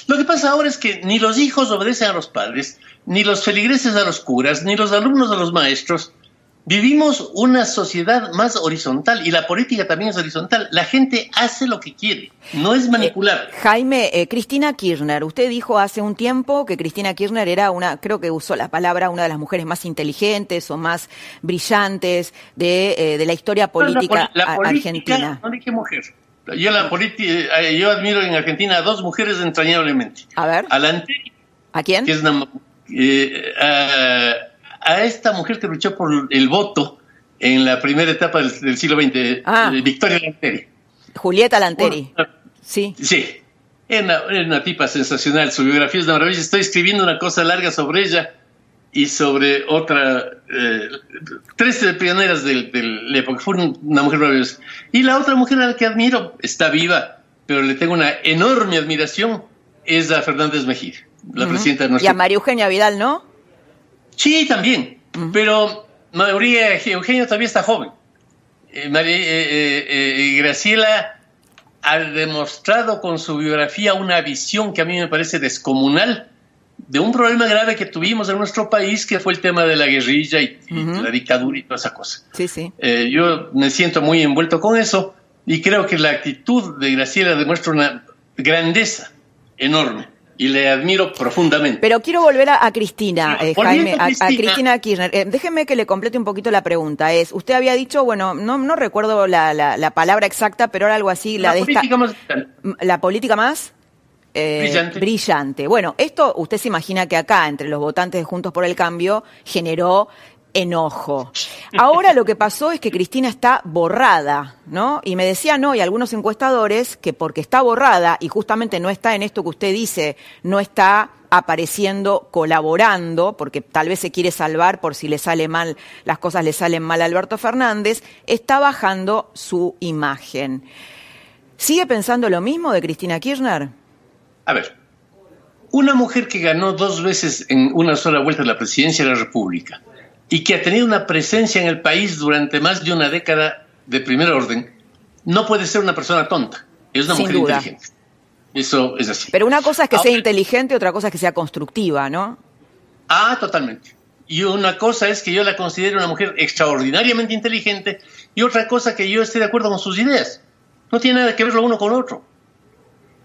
Lo que pasa ahora es que ni los hijos obedecen a los padres, ni los feligreses a los curas, ni los alumnos a los maestros. Vivimos una sociedad más horizontal y la política también es horizontal. La gente hace lo que quiere, no es manipular. Eh, Jaime, eh, Cristina Kirchner, usted dijo hace un tiempo que Cristina Kirchner era una, creo que usó la palabra, una de las mujeres más inteligentes o más brillantes de, eh, la historia política, argentina. No dije mujer. Yo, la eh, yo admiro en Argentina a dos mujeres entrañablemente. A ver. A ¿A quién? Que es eh, a, esta mujer que luchó por el voto en la primera etapa del, siglo XX, ah. eh, Victoria Lanteri. Julieta Lanteri. sí. Sí. Es una, una, tipa sensacional, su biografía es una maravilla. Estoy escribiendo una cosa larga sobre ella y sobre otra, eh, tres pioneras de, la época, fue una mujer maravillosa. Y la otra mujer a la que admiro, está viva, pero le tengo una enorme admiración, es a Fernández Mejía, la presidenta de nuestro Y a María Eugenia Vidal, ¿no? Sí, también, pero María Eugenia todavía está joven. Eh, María, eh, Graciela ha demostrado con su biografía una visión que a mí me parece descomunal de un problema grave que tuvimos en nuestro país, que fue el tema de la guerrilla y, la dictadura y toda esa cosa. Sí, sí. Eh, yo me siento muy envuelto con eso y creo que la actitud de Graciela demuestra una grandeza enorme y le admiro profundamente. Pero quiero volver a, Cristina, eh, Jaime, a, Cristina Kirchner. Eh, déjeme que le complete un poquito la pregunta. Es, usted había dicho, bueno, no, no recuerdo la, la, palabra exacta, pero era algo así, la, de esta, más... La política más eh, brillante. Bueno, esto usted se imagina que acá, entre los votantes de Juntos por el Cambio, generó enojo. Ahora lo que pasó es que Cristina está borrada, ¿no? Y me decían hoy algunos encuestadores que porque está borrada y justamente no está en esto que usted dice, no está apareciendo, colaborando, porque tal vez se quiere salvar por si le sale mal, las cosas le salen mal a Alberto Fernández, está bajando su imagen. ¿Sigue pensando lo mismo de Cristina Kirchner? A ver, una mujer que ganó dos veces en una sola vuelta la presidencia de la República y que ha tenido una presencia en el país durante más de una década de primer orden, no puede ser una persona tonta. Es una mujer inteligente. Eso es así. Pero una cosa es que sea inteligente, otra cosa es que sea constructiva, ¿no? Ah, totalmente. Y una cosa es que yo la considero una mujer extraordinariamente inteligente y otra cosa que yo esté de acuerdo con sus ideas. No tiene nada que ver lo uno con lo otro.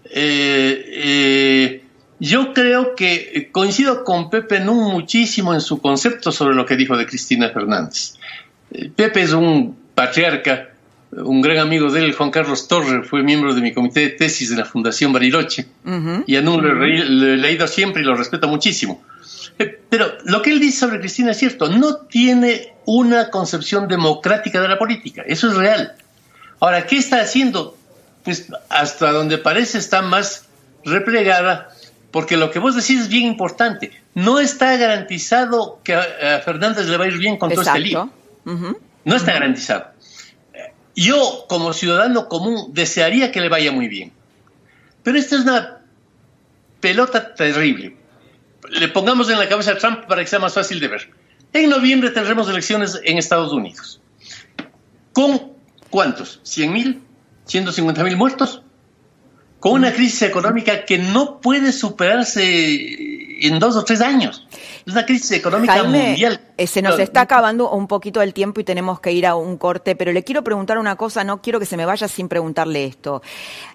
Eh, eh, yo creo que eh, coincido con Pepe Nun muchísimo en su concepto sobre lo que dijo de Cristina Fernández. Eh, Pepe es un patriarca, un gran amigo de él, Juan Carlos Torres, fue miembro de mi comité de tesis de la Fundación Bariloche, y a Nun lo he leído siempre y lo respeto muchísimo. Eh, pero lo que él dice sobre Cristina es cierto, no tiene una concepción democrática de la política, eso es real. Ahora, ¿qué está haciendo? Pues hasta donde parece está más replegada porque lo que vos decís es bien importante. No está garantizado que a, Fernández le va a ir bien con todo este lío. No está garantizado. Yo, como ciudadano común, desearía que le vaya muy bien. Pero esta es una pelota terrible. Le pongamos en la cabeza a Trump para que sea más fácil de ver. En noviembre tendremos elecciones en Estados Unidos. ¿Con cuántos? ¿100 mil? ¿150 mil muertos? Con una crisis económica que no puede superarse en dos o tres años. Es una crisis económica mundial. Eh, se nos está acabando un poquito el tiempo y tenemos que ir a un corte, pero le quiero preguntar una cosa, no quiero que se me vaya sin preguntarle esto.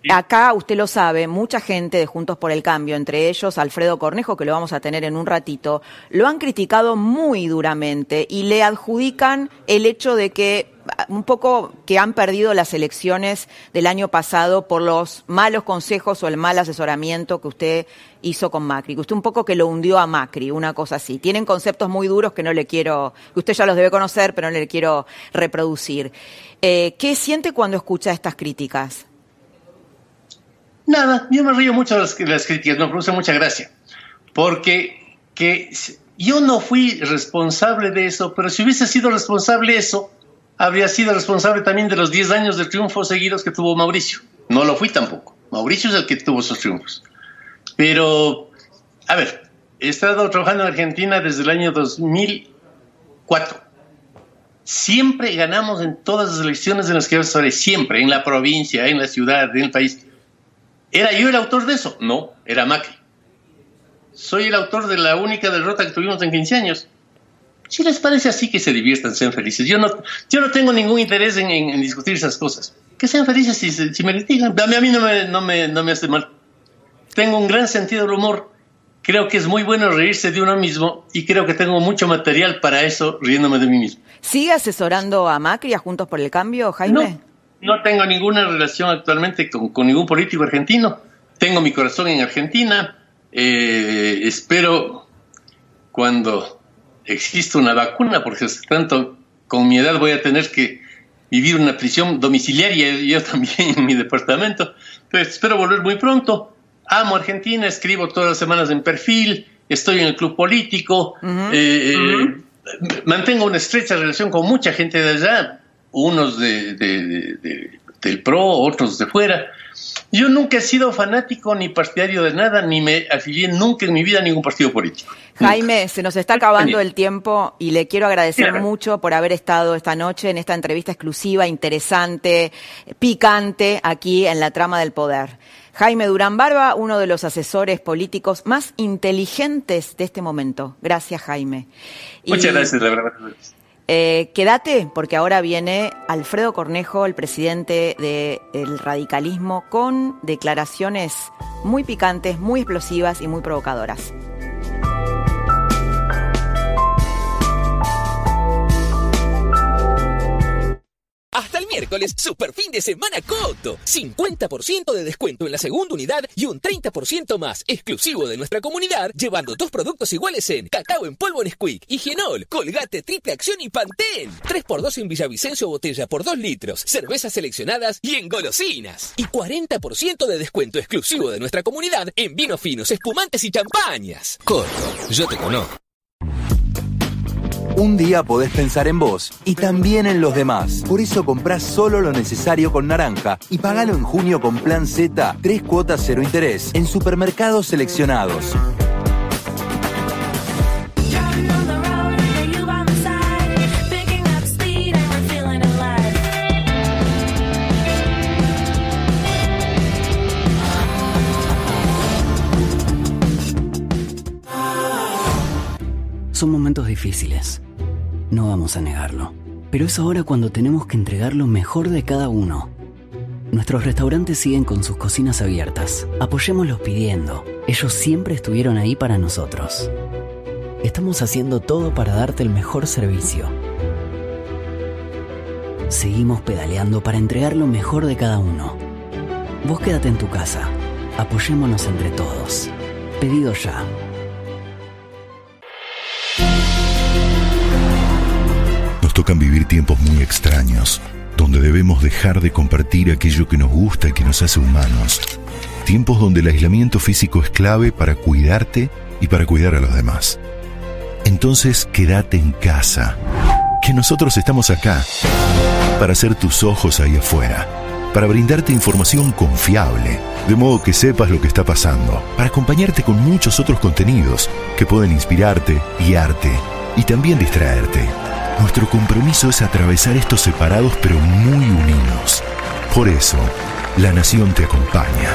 Acá, usted lo sabe, mucha gente de Juntos por el Cambio, entre ellos Alfredo Cornejo, que lo vamos a tener en un ratito, lo han criticado muy duramente y le adjudican el hecho de que un poco que han perdido las elecciones del año pasado por los malos consejos o el mal asesoramiento que usted hizo con Macri, que usted un poco que lo hundió a Macri, una cosa así. Tienen conceptos muy duros que no le quiero, que usted ya los debe conocer, pero no le quiero reproducir. Eh, ¿Qué siente cuando escucha estas críticas? Nada, yo me río mucho de las, las críticas, me produce mucha gracia, porque que yo no fui responsable de eso, pero si hubiese sido responsable de eso, habría sido responsable también de los 10 años de triunfos seguidos que tuvo Mauricio. No lo fui tampoco. Mauricio es el que tuvo esos triunfos. Pero, a ver, he estado trabajando en Argentina desde el año 2004. Siempre ganamos en todas las elecciones en las que yo siempre, en la provincia, en la ciudad, en el país. ¿Era yo el autor de eso? No, era Macri. Soy el autor de la única derrota que tuvimos en 15 años. Si les parece así, que se diviertan, sean felices. Yo no, yo no tengo ningún interés en, discutir esas cosas. Que sean felices si, me critican. A mí, a mí no me hace mal. Tengo un gran sentido del humor. Creo que es muy bueno reírse de uno mismo y creo que tengo mucho material para eso riéndome de mí mismo. ¿Sigue asesorando a Macri, a Juntos por el Cambio, Jaime? No, no tengo ninguna relación actualmente con, con, ningún político argentino. Tengo mi corazón en Argentina. Eh, espero cuando existe una vacuna, porque tanto con mi edad voy a tener que vivir una prisión domiciliaria, yo también <laughs> en mi departamento. Pues espero volver muy pronto. Amo Argentina, escribo todas las semanas en perfil, estoy en el club político, eh, eh, mantengo una estrecha relación con mucha gente de allá, unos de, del PRO, otros de fuera. Yo nunca he sido fanático ni partidario de nada, ni me afilié nunca en mi vida a ningún partido político. Jaime, se nos está acabando el tiempo y le quiero agradecer mucho por haber estado esta noche en esta entrevista exclusiva, interesante, picante, aquí en la trama del poder. Jaime Durán Barba, uno de los asesores políticos más inteligentes de este momento. Gracias, Jaime. Muchas gracias, la verdad. Eh, quédate, porque ahora viene Alfredo Cornejo, el presidente del radicalismo, con declaraciones muy picantes, muy explosivas y muy provocadoras. Miércoles, super fin de semana Coto. 50% de descuento en la segunda unidad y un 30% más exclusivo de nuestra comunidad, llevando dos productos iguales en cacao en polvo Nesquik, Higienol, Colgate, Triple Acción y Pantén. 3x2 en Villavicencio botella por 2 litros, cervezas seleccionadas y en golosinas. Y 40% de descuento exclusivo de nuestra comunidad en vinos finos, espumantes y champañas. Coto, yo te conozco. Un día podés pensar en vos y también en los demás. Por eso comprás solo lo necesario con Naranja y pagalo en junio con Plan Z, tres cuotas cero interés en supermercados seleccionados. Son momentos difíciles. No vamos a negarlo. Pero es ahora cuando tenemos que entregar lo mejor de cada uno. Nuestros restaurantes siguen con sus cocinas abiertas. Apoyémoslos pidiendo. Ellos siempre estuvieron ahí para nosotros. Estamos haciendo todo para darte el mejor servicio. Seguimos pedaleando para entregar lo mejor de cada uno. Vos quédate en tu casa. Apoyémonos entre todos. Pedido ya. Vivir tiempos muy extraños, donde debemos dejar de compartir aquello que nos gusta y que nos hace humanos. Tiempos donde el aislamiento físico es clave para cuidarte y para cuidar a los demás. Entonces quédate en casa, que nosotros estamos acá, para hacer tus ojos ahí afuera, para brindarte información confiable, de modo que sepas lo que está pasando, para acompañarte con muchos otros contenidos que pueden inspirarte, guiarte y también distraerte. Nuestro compromiso es atravesar estos separados pero muy unidos. Por eso, la Nación te acompaña.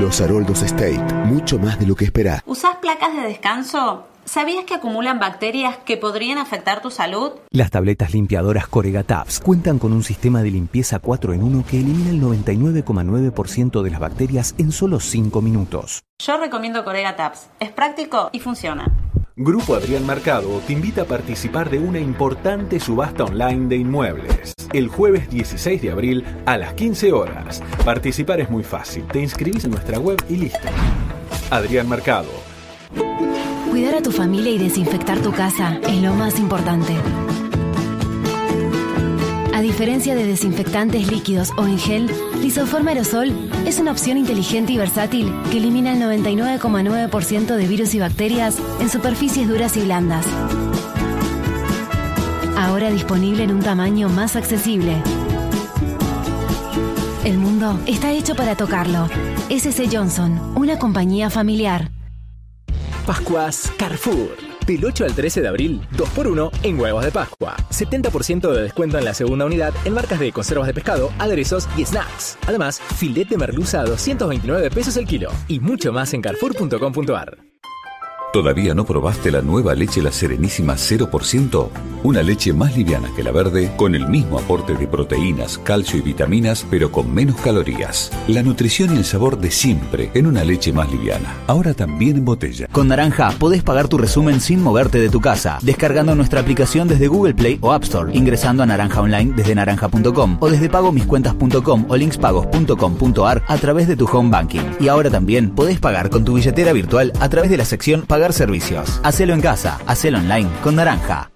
Los Haroldos State, mucho más de lo que esperás. ¿Usás placas de descanso? ¿Sabías que acumulan bacterias que podrían afectar tu salud? Las tabletas limpiadoras Corega Tabs cuentan con un sistema de limpieza 4 en 1 que elimina el 99,9% de las bacterias en solo 5 minutos. Yo recomiendo Corega Tabs. Es práctico y funciona. Grupo Adrián Mercado te invita a participar de una importante subasta online de inmuebles. El jueves 16 de abril a las 15 horas. Participar es muy fácil. Te inscribís en nuestra web y listo. Adrián Mercado. Cuidar a tu familia y desinfectar tu casa es lo más importante. A diferencia de desinfectantes líquidos o en gel, Lisoform Aerosol es una opción inteligente y versátil que elimina el 99,9% de virus y bacterias en superficies duras y blandas. Ahora disponible en un tamaño más accesible. El mundo está hecho para tocarlo. SC Johnson, una compañía familiar. Pascuas Carrefour. Del 8 al 13 de abril, 2x1 en huevos de Pascua. 70% de descuento en la segunda unidad en marcas de conservas de pescado, aderezos y snacks. Además, filete merluza a 229 pesos el kilo. Y mucho más en carrefour.com.ar. ¿Todavía no probaste la nueva leche La Serenísima 0%? Una leche más liviana que la verde, con el mismo aporte de proteínas, calcio y vitaminas, pero con menos calorías. La nutrición y el sabor de siempre en una leche más liviana. Ahora también en botella. Con Naranja podés pagar tu resumen sin moverte de tu casa, descargando nuestra aplicación desde Google Play o App Store, ingresando a Naranja Online desde naranja.com o desde pagomiscuentas.com o linkspagos.com.ar a través de tu home banking. Y ahora también podés pagar con tu billetera virtual a través de la sección Pagar servicios. Hacelo en casa, hacelo online con Naranja.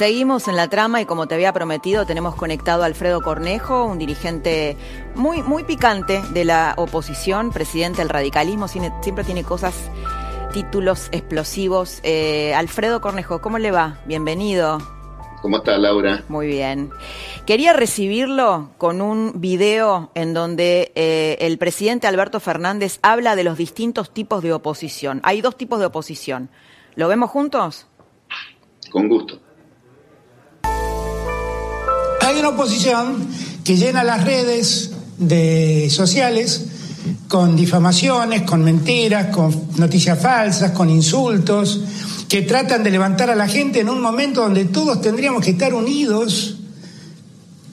Seguimos en la trama y como te había prometido tenemos conectado a Alfredo Cornejo, un dirigente muy, muy picante de la oposición, presidente del radicalismo, siempre tiene cosas, títulos explosivos. Eh, Alfredo Cornejo, ¿cómo le va? Bienvenido. ¿Cómo está Laura? Muy bien. Quería recibirlo con un video en donde eh, el presidente Alberto Fernández habla de los distintos tipos de oposición. Hay dos tipos de oposición. ¿Lo vemos juntos? Con gusto. Hay una oposición que llena las redes de sociales con difamaciones, con mentiras, con noticias falsas, con insultos, que tratan de levantar a la gente en un momento donde todos tendríamos que estar unidos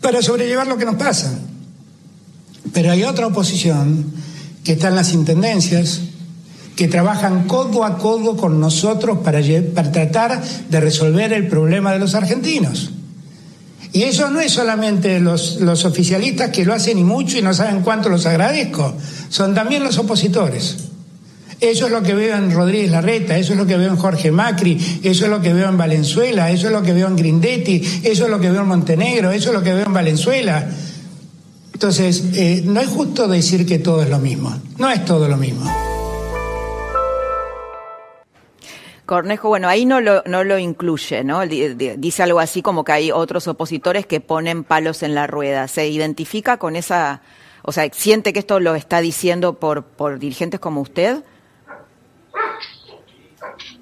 para sobrellevar lo que nos pasa. Pero hay otra oposición que está en las intendencias, que trabajan codo a codo con nosotros para, para tratar de resolver el problema de los argentinos. Y eso no es solamente los, los oficialistas que lo hacen y mucho y no saben cuánto los agradezco, son también los opositores. Eso es lo que veo en Rodríguez Larreta, eso es lo que veo en Jorge Macri, eso es lo que veo en Valenzuela, eso es lo que veo en Grindetti, eso es lo que veo en Montenegro, eso es lo que veo en Valenzuela. Entonces, eh, no es justo decir que todo es lo mismo, no es todo lo mismo. Cornejo, bueno, ahí no lo, incluye, ¿no? Dice algo así como que hay otros opositores que ponen palos en la rueda. ¿Se identifica con esa, o sea, siente que esto lo está diciendo por, por dirigentes como usted?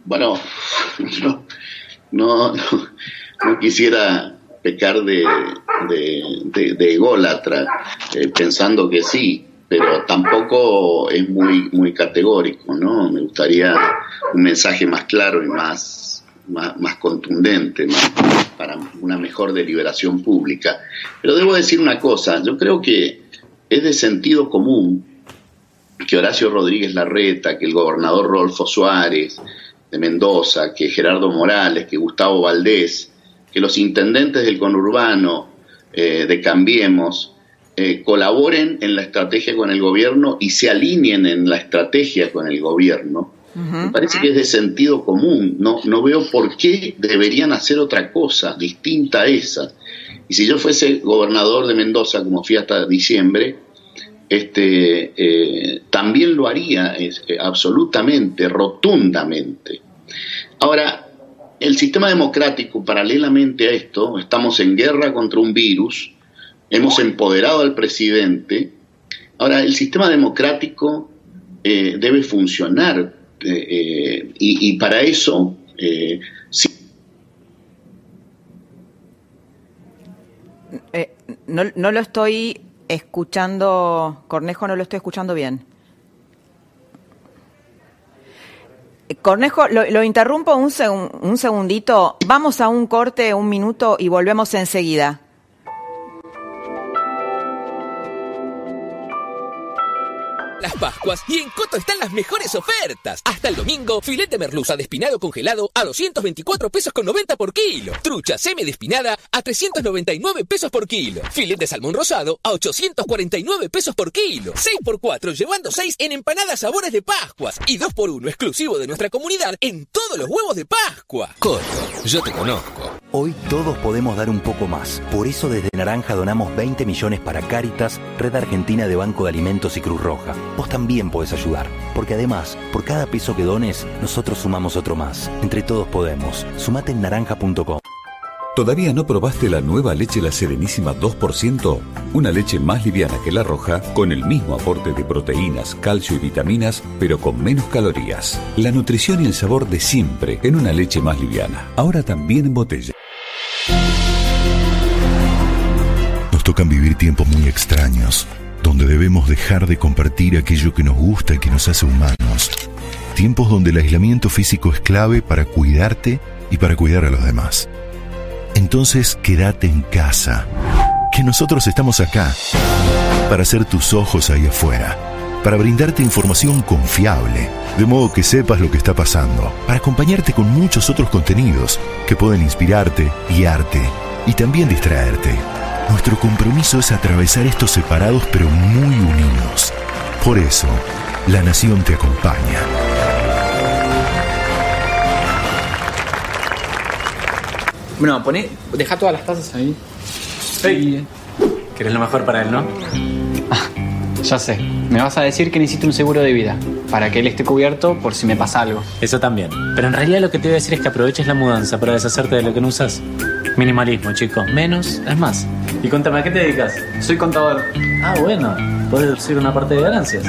Bueno, <laughs> no, no, quisiera pecar de, de, de, ególatra, eh, pensando que sí, pero tampoco es muy, muy categórico, ¿no? Me gustaría un mensaje más claro y más, más, contundente, para una mejor deliberación pública. Pero debo decir una cosa, yo creo que es de sentido común que Horacio Rodríguez Larreta, que el gobernador Rodolfo Suárez de Mendoza, que Gerardo Morales, que Gustavo Valdés, que los intendentes del conurbano eh, de Cambiemos, eh, colaboren en la estrategia con el gobierno y se alineen en la estrategia con el gobierno, me parece que es de sentido común. No, no veo por qué deberían hacer otra cosa distinta a esa. Y si yo fuese gobernador de Mendoza, como fui hasta diciembre, este, eh, también lo haría eh, absolutamente, rotundamente. Ahora, el sistema democrático, paralelamente a esto, estamos en guerra contra un virus, hemos empoderado al presidente. Ahora, el sistema democrático eh, debe funcionar y, para eso no, lo estoy escuchando, Cornejo, no lo estoy escuchando bien. Cornejo, lo, interrumpo un, un segundito. Vamos a un corte, un minuto y volvemos enseguida. Las Pascuas y en Coto están las mejores ofertas. Hasta el domingo, filete merluza despinado congelado a 224 pesos con 90 por kilo. Trucha semi despinada a 399 pesos por kilo. Filete salmón rosado a 849 pesos por kilo. 6 por 4 llevando 6 en empanadas sabores de Pascuas y 2 por 1 exclusivo de nuestra comunidad en todos los huevos de Pascua. Coto, yo te conozco. Hoy todos podemos dar un poco más. Por eso desde Naranja donamos 20 millones para Cáritas, Red Argentina de Banco de Alimentos y Cruz Roja vos también podés ayudar. Porque además, por cada peso que dones, nosotros sumamos otro más. Entre todos podemos. Sumate en naranja.com. ¿Todavía no probaste la nueva leche La Serenísima 2%? Una leche más liviana que la roja, con el mismo aporte de proteínas, calcio y vitaminas, pero con menos calorías. La nutrición y el sabor de siempre en una leche más liviana. Ahora también en botella. Tocan vivir tiempos muy extraños donde debemos dejar de compartir aquello que nos gusta y que nos hace humanos. Tiempos donde el aislamiento físico es clave para cuidarte y para cuidar a los demás. Entonces quédate en casa, que nosotros estamos acá, para ser tus ojos ahí afuera, para brindarte información confiable, de modo que sepas lo que está pasando, para acompañarte con muchos otros contenidos que pueden inspirarte, guiarte y también distraerte. Nuestro compromiso es atravesar estos separados pero muy unidos. Por eso, la nación te acompaña. Bueno, poné, deja todas las tazas ahí. Sí. Querés lo mejor para él, ¿no? Ah, ya sé. Me vas a decir que necesito un seguro de vida. Para que él esté cubierto por si me pasa algo. Eso también. Pero en realidad lo que te voy a decir es que aproveches la mudanza para deshacerte de lo que no usas. Minimalismo, chico. Menos es más. Y cuéntame, ¿a qué te dedicas? Soy contador. Ah, bueno. Puedes deducir una parte de ganancias.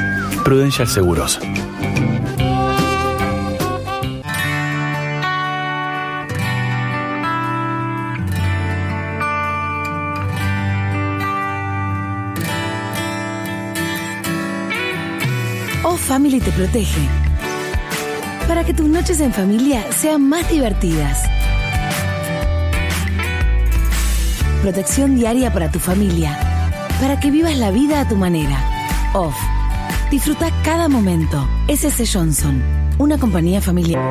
Prudential Seguros. Family te protege. Para que tus noches en familia sean más divertidas. Protección diaria para tu familia. Para que vivas la vida a tu manera. Off. Disfruta cada momento. SS Johnson. Una compañía familiar.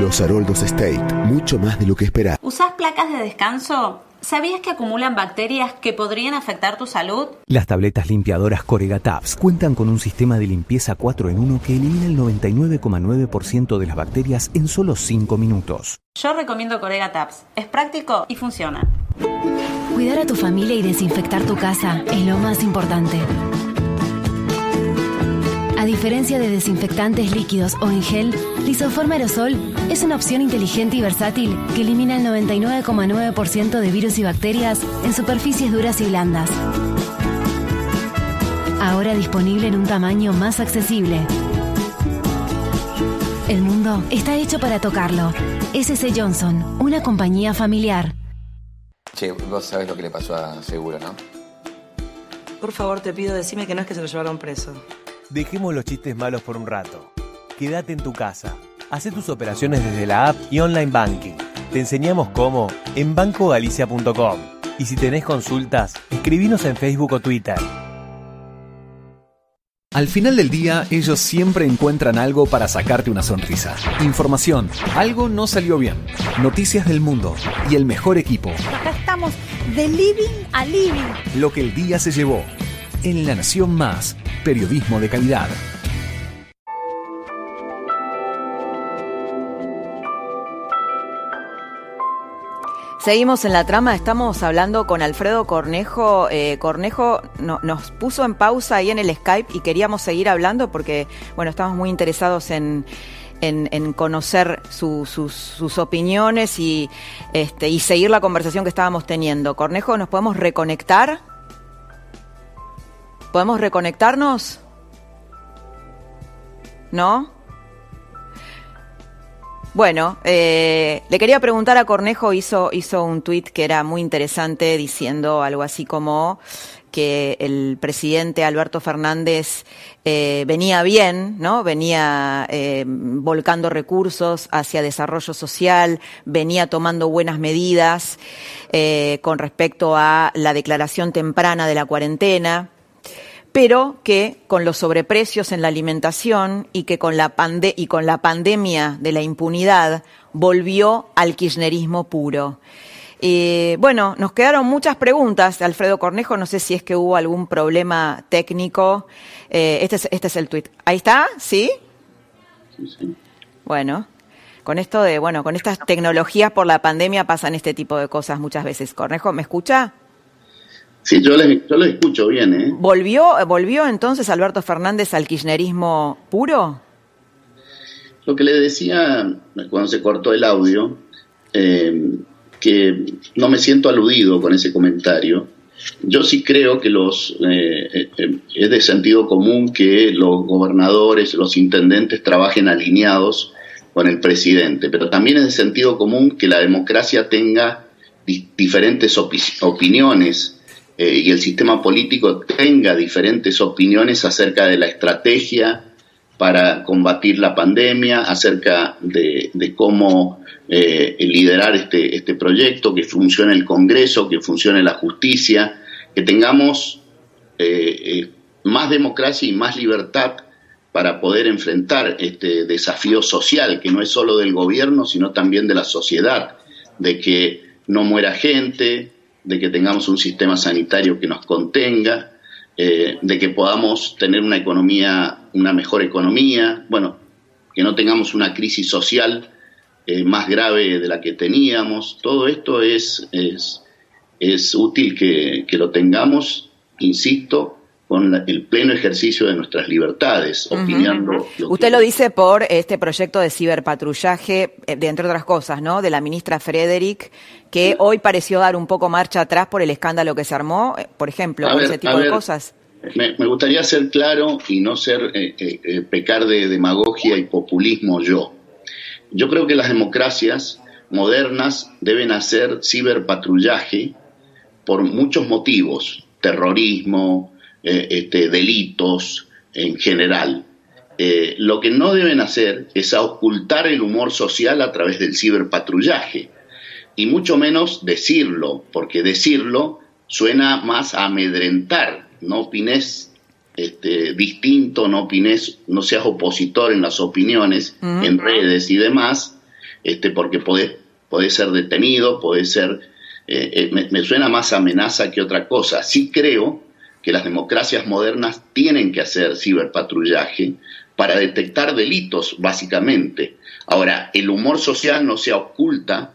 Los Haroldos State, mucho más de lo que esperás. ¿Usás placas de descanso? ¿Sabías que acumulan bacterias que podrían afectar tu salud? Las tabletas limpiadoras Corega Tabs cuentan con un sistema de limpieza 4 en 1 que elimina el 99,9% de las bacterias en solo 5 minutos. Yo recomiendo Corega Tabs. Es práctico y funciona. Cuidar a tu familia y desinfectar tu casa es lo más importante. A diferencia de desinfectantes líquidos o en gel, Lisoform Aerosol es una opción inteligente y versátil que elimina el 99,9% de virus y bacterias en superficies duras y blandas. Ahora disponible en un tamaño más accesible. El mundo está hecho para tocarlo. SC Johnson, una compañía familiar. Che, vos sabés lo que le pasó a Seguro, ¿no? Por favor, te pido, decime que no es que se lo llevaron preso. Dejemos los chistes malos por un rato. Quédate en tu casa. Haz tus operaciones desde la app y online banking. Te enseñamos cómo en bancogalicia.com. Y si tenés consultas, escribinos en Facebook o Twitter. Al final del día, ellos siempre encuentran algo para sacarte una sonrisa. Información, algo no salió bien. Noticias del mundo y el mejor equipo. Acá estamos de living a living. Lo que el día se llevó. En La Nación Más, periodismo de calidad. Seguimos en la trama, estamos hablando con Alfredo Cornejo. Eh, Cornejo no- nos puso en pausa ahí en el Skype y queríamos seguir hablando porque, bueno, estamos muy interesados en, en, conocer su- sus, sus opiniones y, este, y seguir la conversación que estábamos teniendo. Cornejo, ¿nos podemos reconectar? ¿Podemos reconectarnos? ¿No? Bueno, eh, le quería preguntar a Cornejo, hizo, hizo un tuit que era muy interesante diciendo algo así como que el presidente Alberto Fernández eh, venía bien, ¿no? Venía eh, volcando recursos hacia desarrollo social, venía tomando buenas medidas con respecto a la declaración temprana de la cuarentena pero que con los sobreprecios en la alimentación y que con la, pande y con la pandemia de la impunidad volvió al kirchnerismo puro. Eh, bueno, nos quedaron muchas preguntas, Alfredo Cornejo, no sé si es que hubo algún problema técnico. Eh, este, es, este es el tuit. ¿Ahí está? ¿Sí? Bueno, con esto de, bueno, con estas tecnologías por la pandemia pasan este tipo de cosas muchas veces. Cornejo, ¿me escucha? Sí, yo les, yo les escucho bien, ¿eh? ¿Volvió, ¿Volvió entonces Alberto Fernández al kirchnerismo puro? Lo que le decía cuando se cortó el audio, eh, que no me siento aludido con ese comentario. Yo sí creo que los eh, eh, es de sentido común que los gobernadores, los intendentes trabajen alineados con el presidente, pero también es de sentido común que la democracia tenga di- diferentes opi- opiniones eh, y el sistema político tenga diferentes opiniones acerca de la estrategia para combatir la pandemia, acerca de, cómo eh, liderar este, este proyecto, que funcione el Congreso, que funcione la justicia, que tengamos eh, más democracia y más libertad para poder enfrentar este desafío social, que no es solo del gobierno, sino también de la sociedad, de que no muera gente, de que tengamos un sistema sanitario que nos contenga, eh, de que podamos tener una economía, una mejor economía, bueno, que no tengamos una crisis social eh, más grave de la que teníamos. Todo esto es, es, es útil que, que lo tengamos, insisto, con la- el pleno ejercicio de nuestras libertades, opinando lo que Usted lo dice por este proyecto de ciberpatrullaje, eh, de entre otras cosas, ¿no? De la ministra Frederick, que hoy pareció dar un poco marcha atrás por el escándalo que se armó, eh, por ejemplo, ver, ese tipo a de ver. cosas. Me, me gustaría ser claro y no ser eh, eh, eh, pecar de demagogia y populismo yo. yo creo que las democracias modernas deben hacer ciberpatrullaje por muchos motivos, terrorismo, eh, este, delitos en general. Eh, lo que no deben hacer es ocultar el humor social a través del ciberpatrullaje, y mucho menos decirlo, porque decirlo suena más a amedrentar, no opines este, distinto, no opines, no seas opositor en las opiniones, en redes y demás, este, porque podés, ser detenido, puede ser, eh, eh, me, suena más amenaza que otra cosa. Sí creo que las democracias modernas tienen que hacer ciberpatrullaje para detectar delitos, básicamente. Ahora, el humor social no se oculta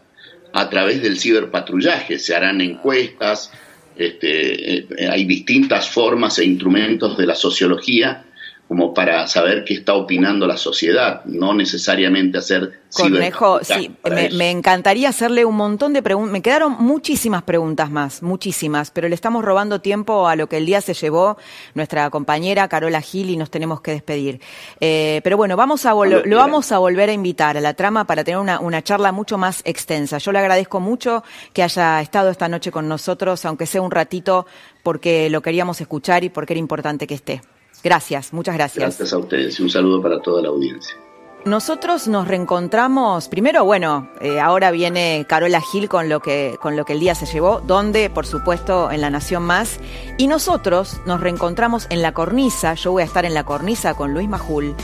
a través del ciberpatrullaje, se harán encuestas, este, eh, hay distintas formas e instrumentos de la sociología como para saber qué está opinando la sociedad, no necesariamente hacer... Cornejo, sí, me, encantaría hacerle un montón de preguntas, me quedaron muchísimas preguntas más, muchísimas, pero le estamos robando tiempo a lo que el día se llevó nuestra compañera Carola Gil y nos tenemos que despedir. Eh, pero bueno, vamos a lo vamos a volver a invitar a la trama para tener una, una charla mucho más extensa. Yo le agradezco mucho que haya estado esta noche con nosotros, aunque sea un ratito, porque lo queríamos escuchar y porque era importante que esté. Gracias, muchas gracias. Gracias a ustedes y un saludo para toda la audiencia. Nosotros nos reencontramos, primero, bueno, eh, ahora viene Carola Gil con lo, que, con lo que el día se llevó, donde, por supuesto, en La Nación Más, y nosotros nos reencontramos en La Cornisa, yo voy a estar en La Cornisa con Luis Majul,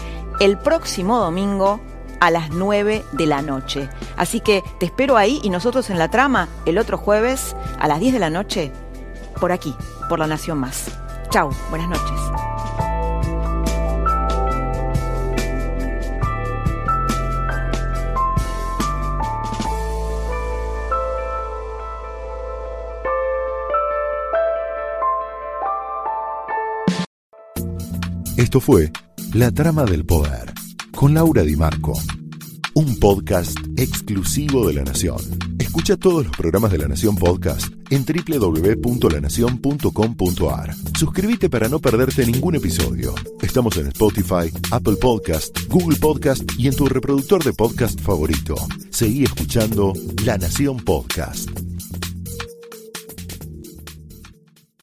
el próximo domingo a las 9 de la noche. Así que te espero ahí y nosotros en la trama el otro jueves a las 10 de la noche, por aquí, por La Nación Más. Chau, buenas noches. Esto fue La Trama del Poder con Laura Di Marco, un podcast exclusivo de La Nación. Escucha todos los programas de La Nación Podcast en www.lanacion.com.ar. Suscríbete para no perderte ningún episodio. Estamos en Spotify, Apple Podcast, Google Podcast y en tu reproductor de podcast favorito. Seguí escuchando La Nación Podcast.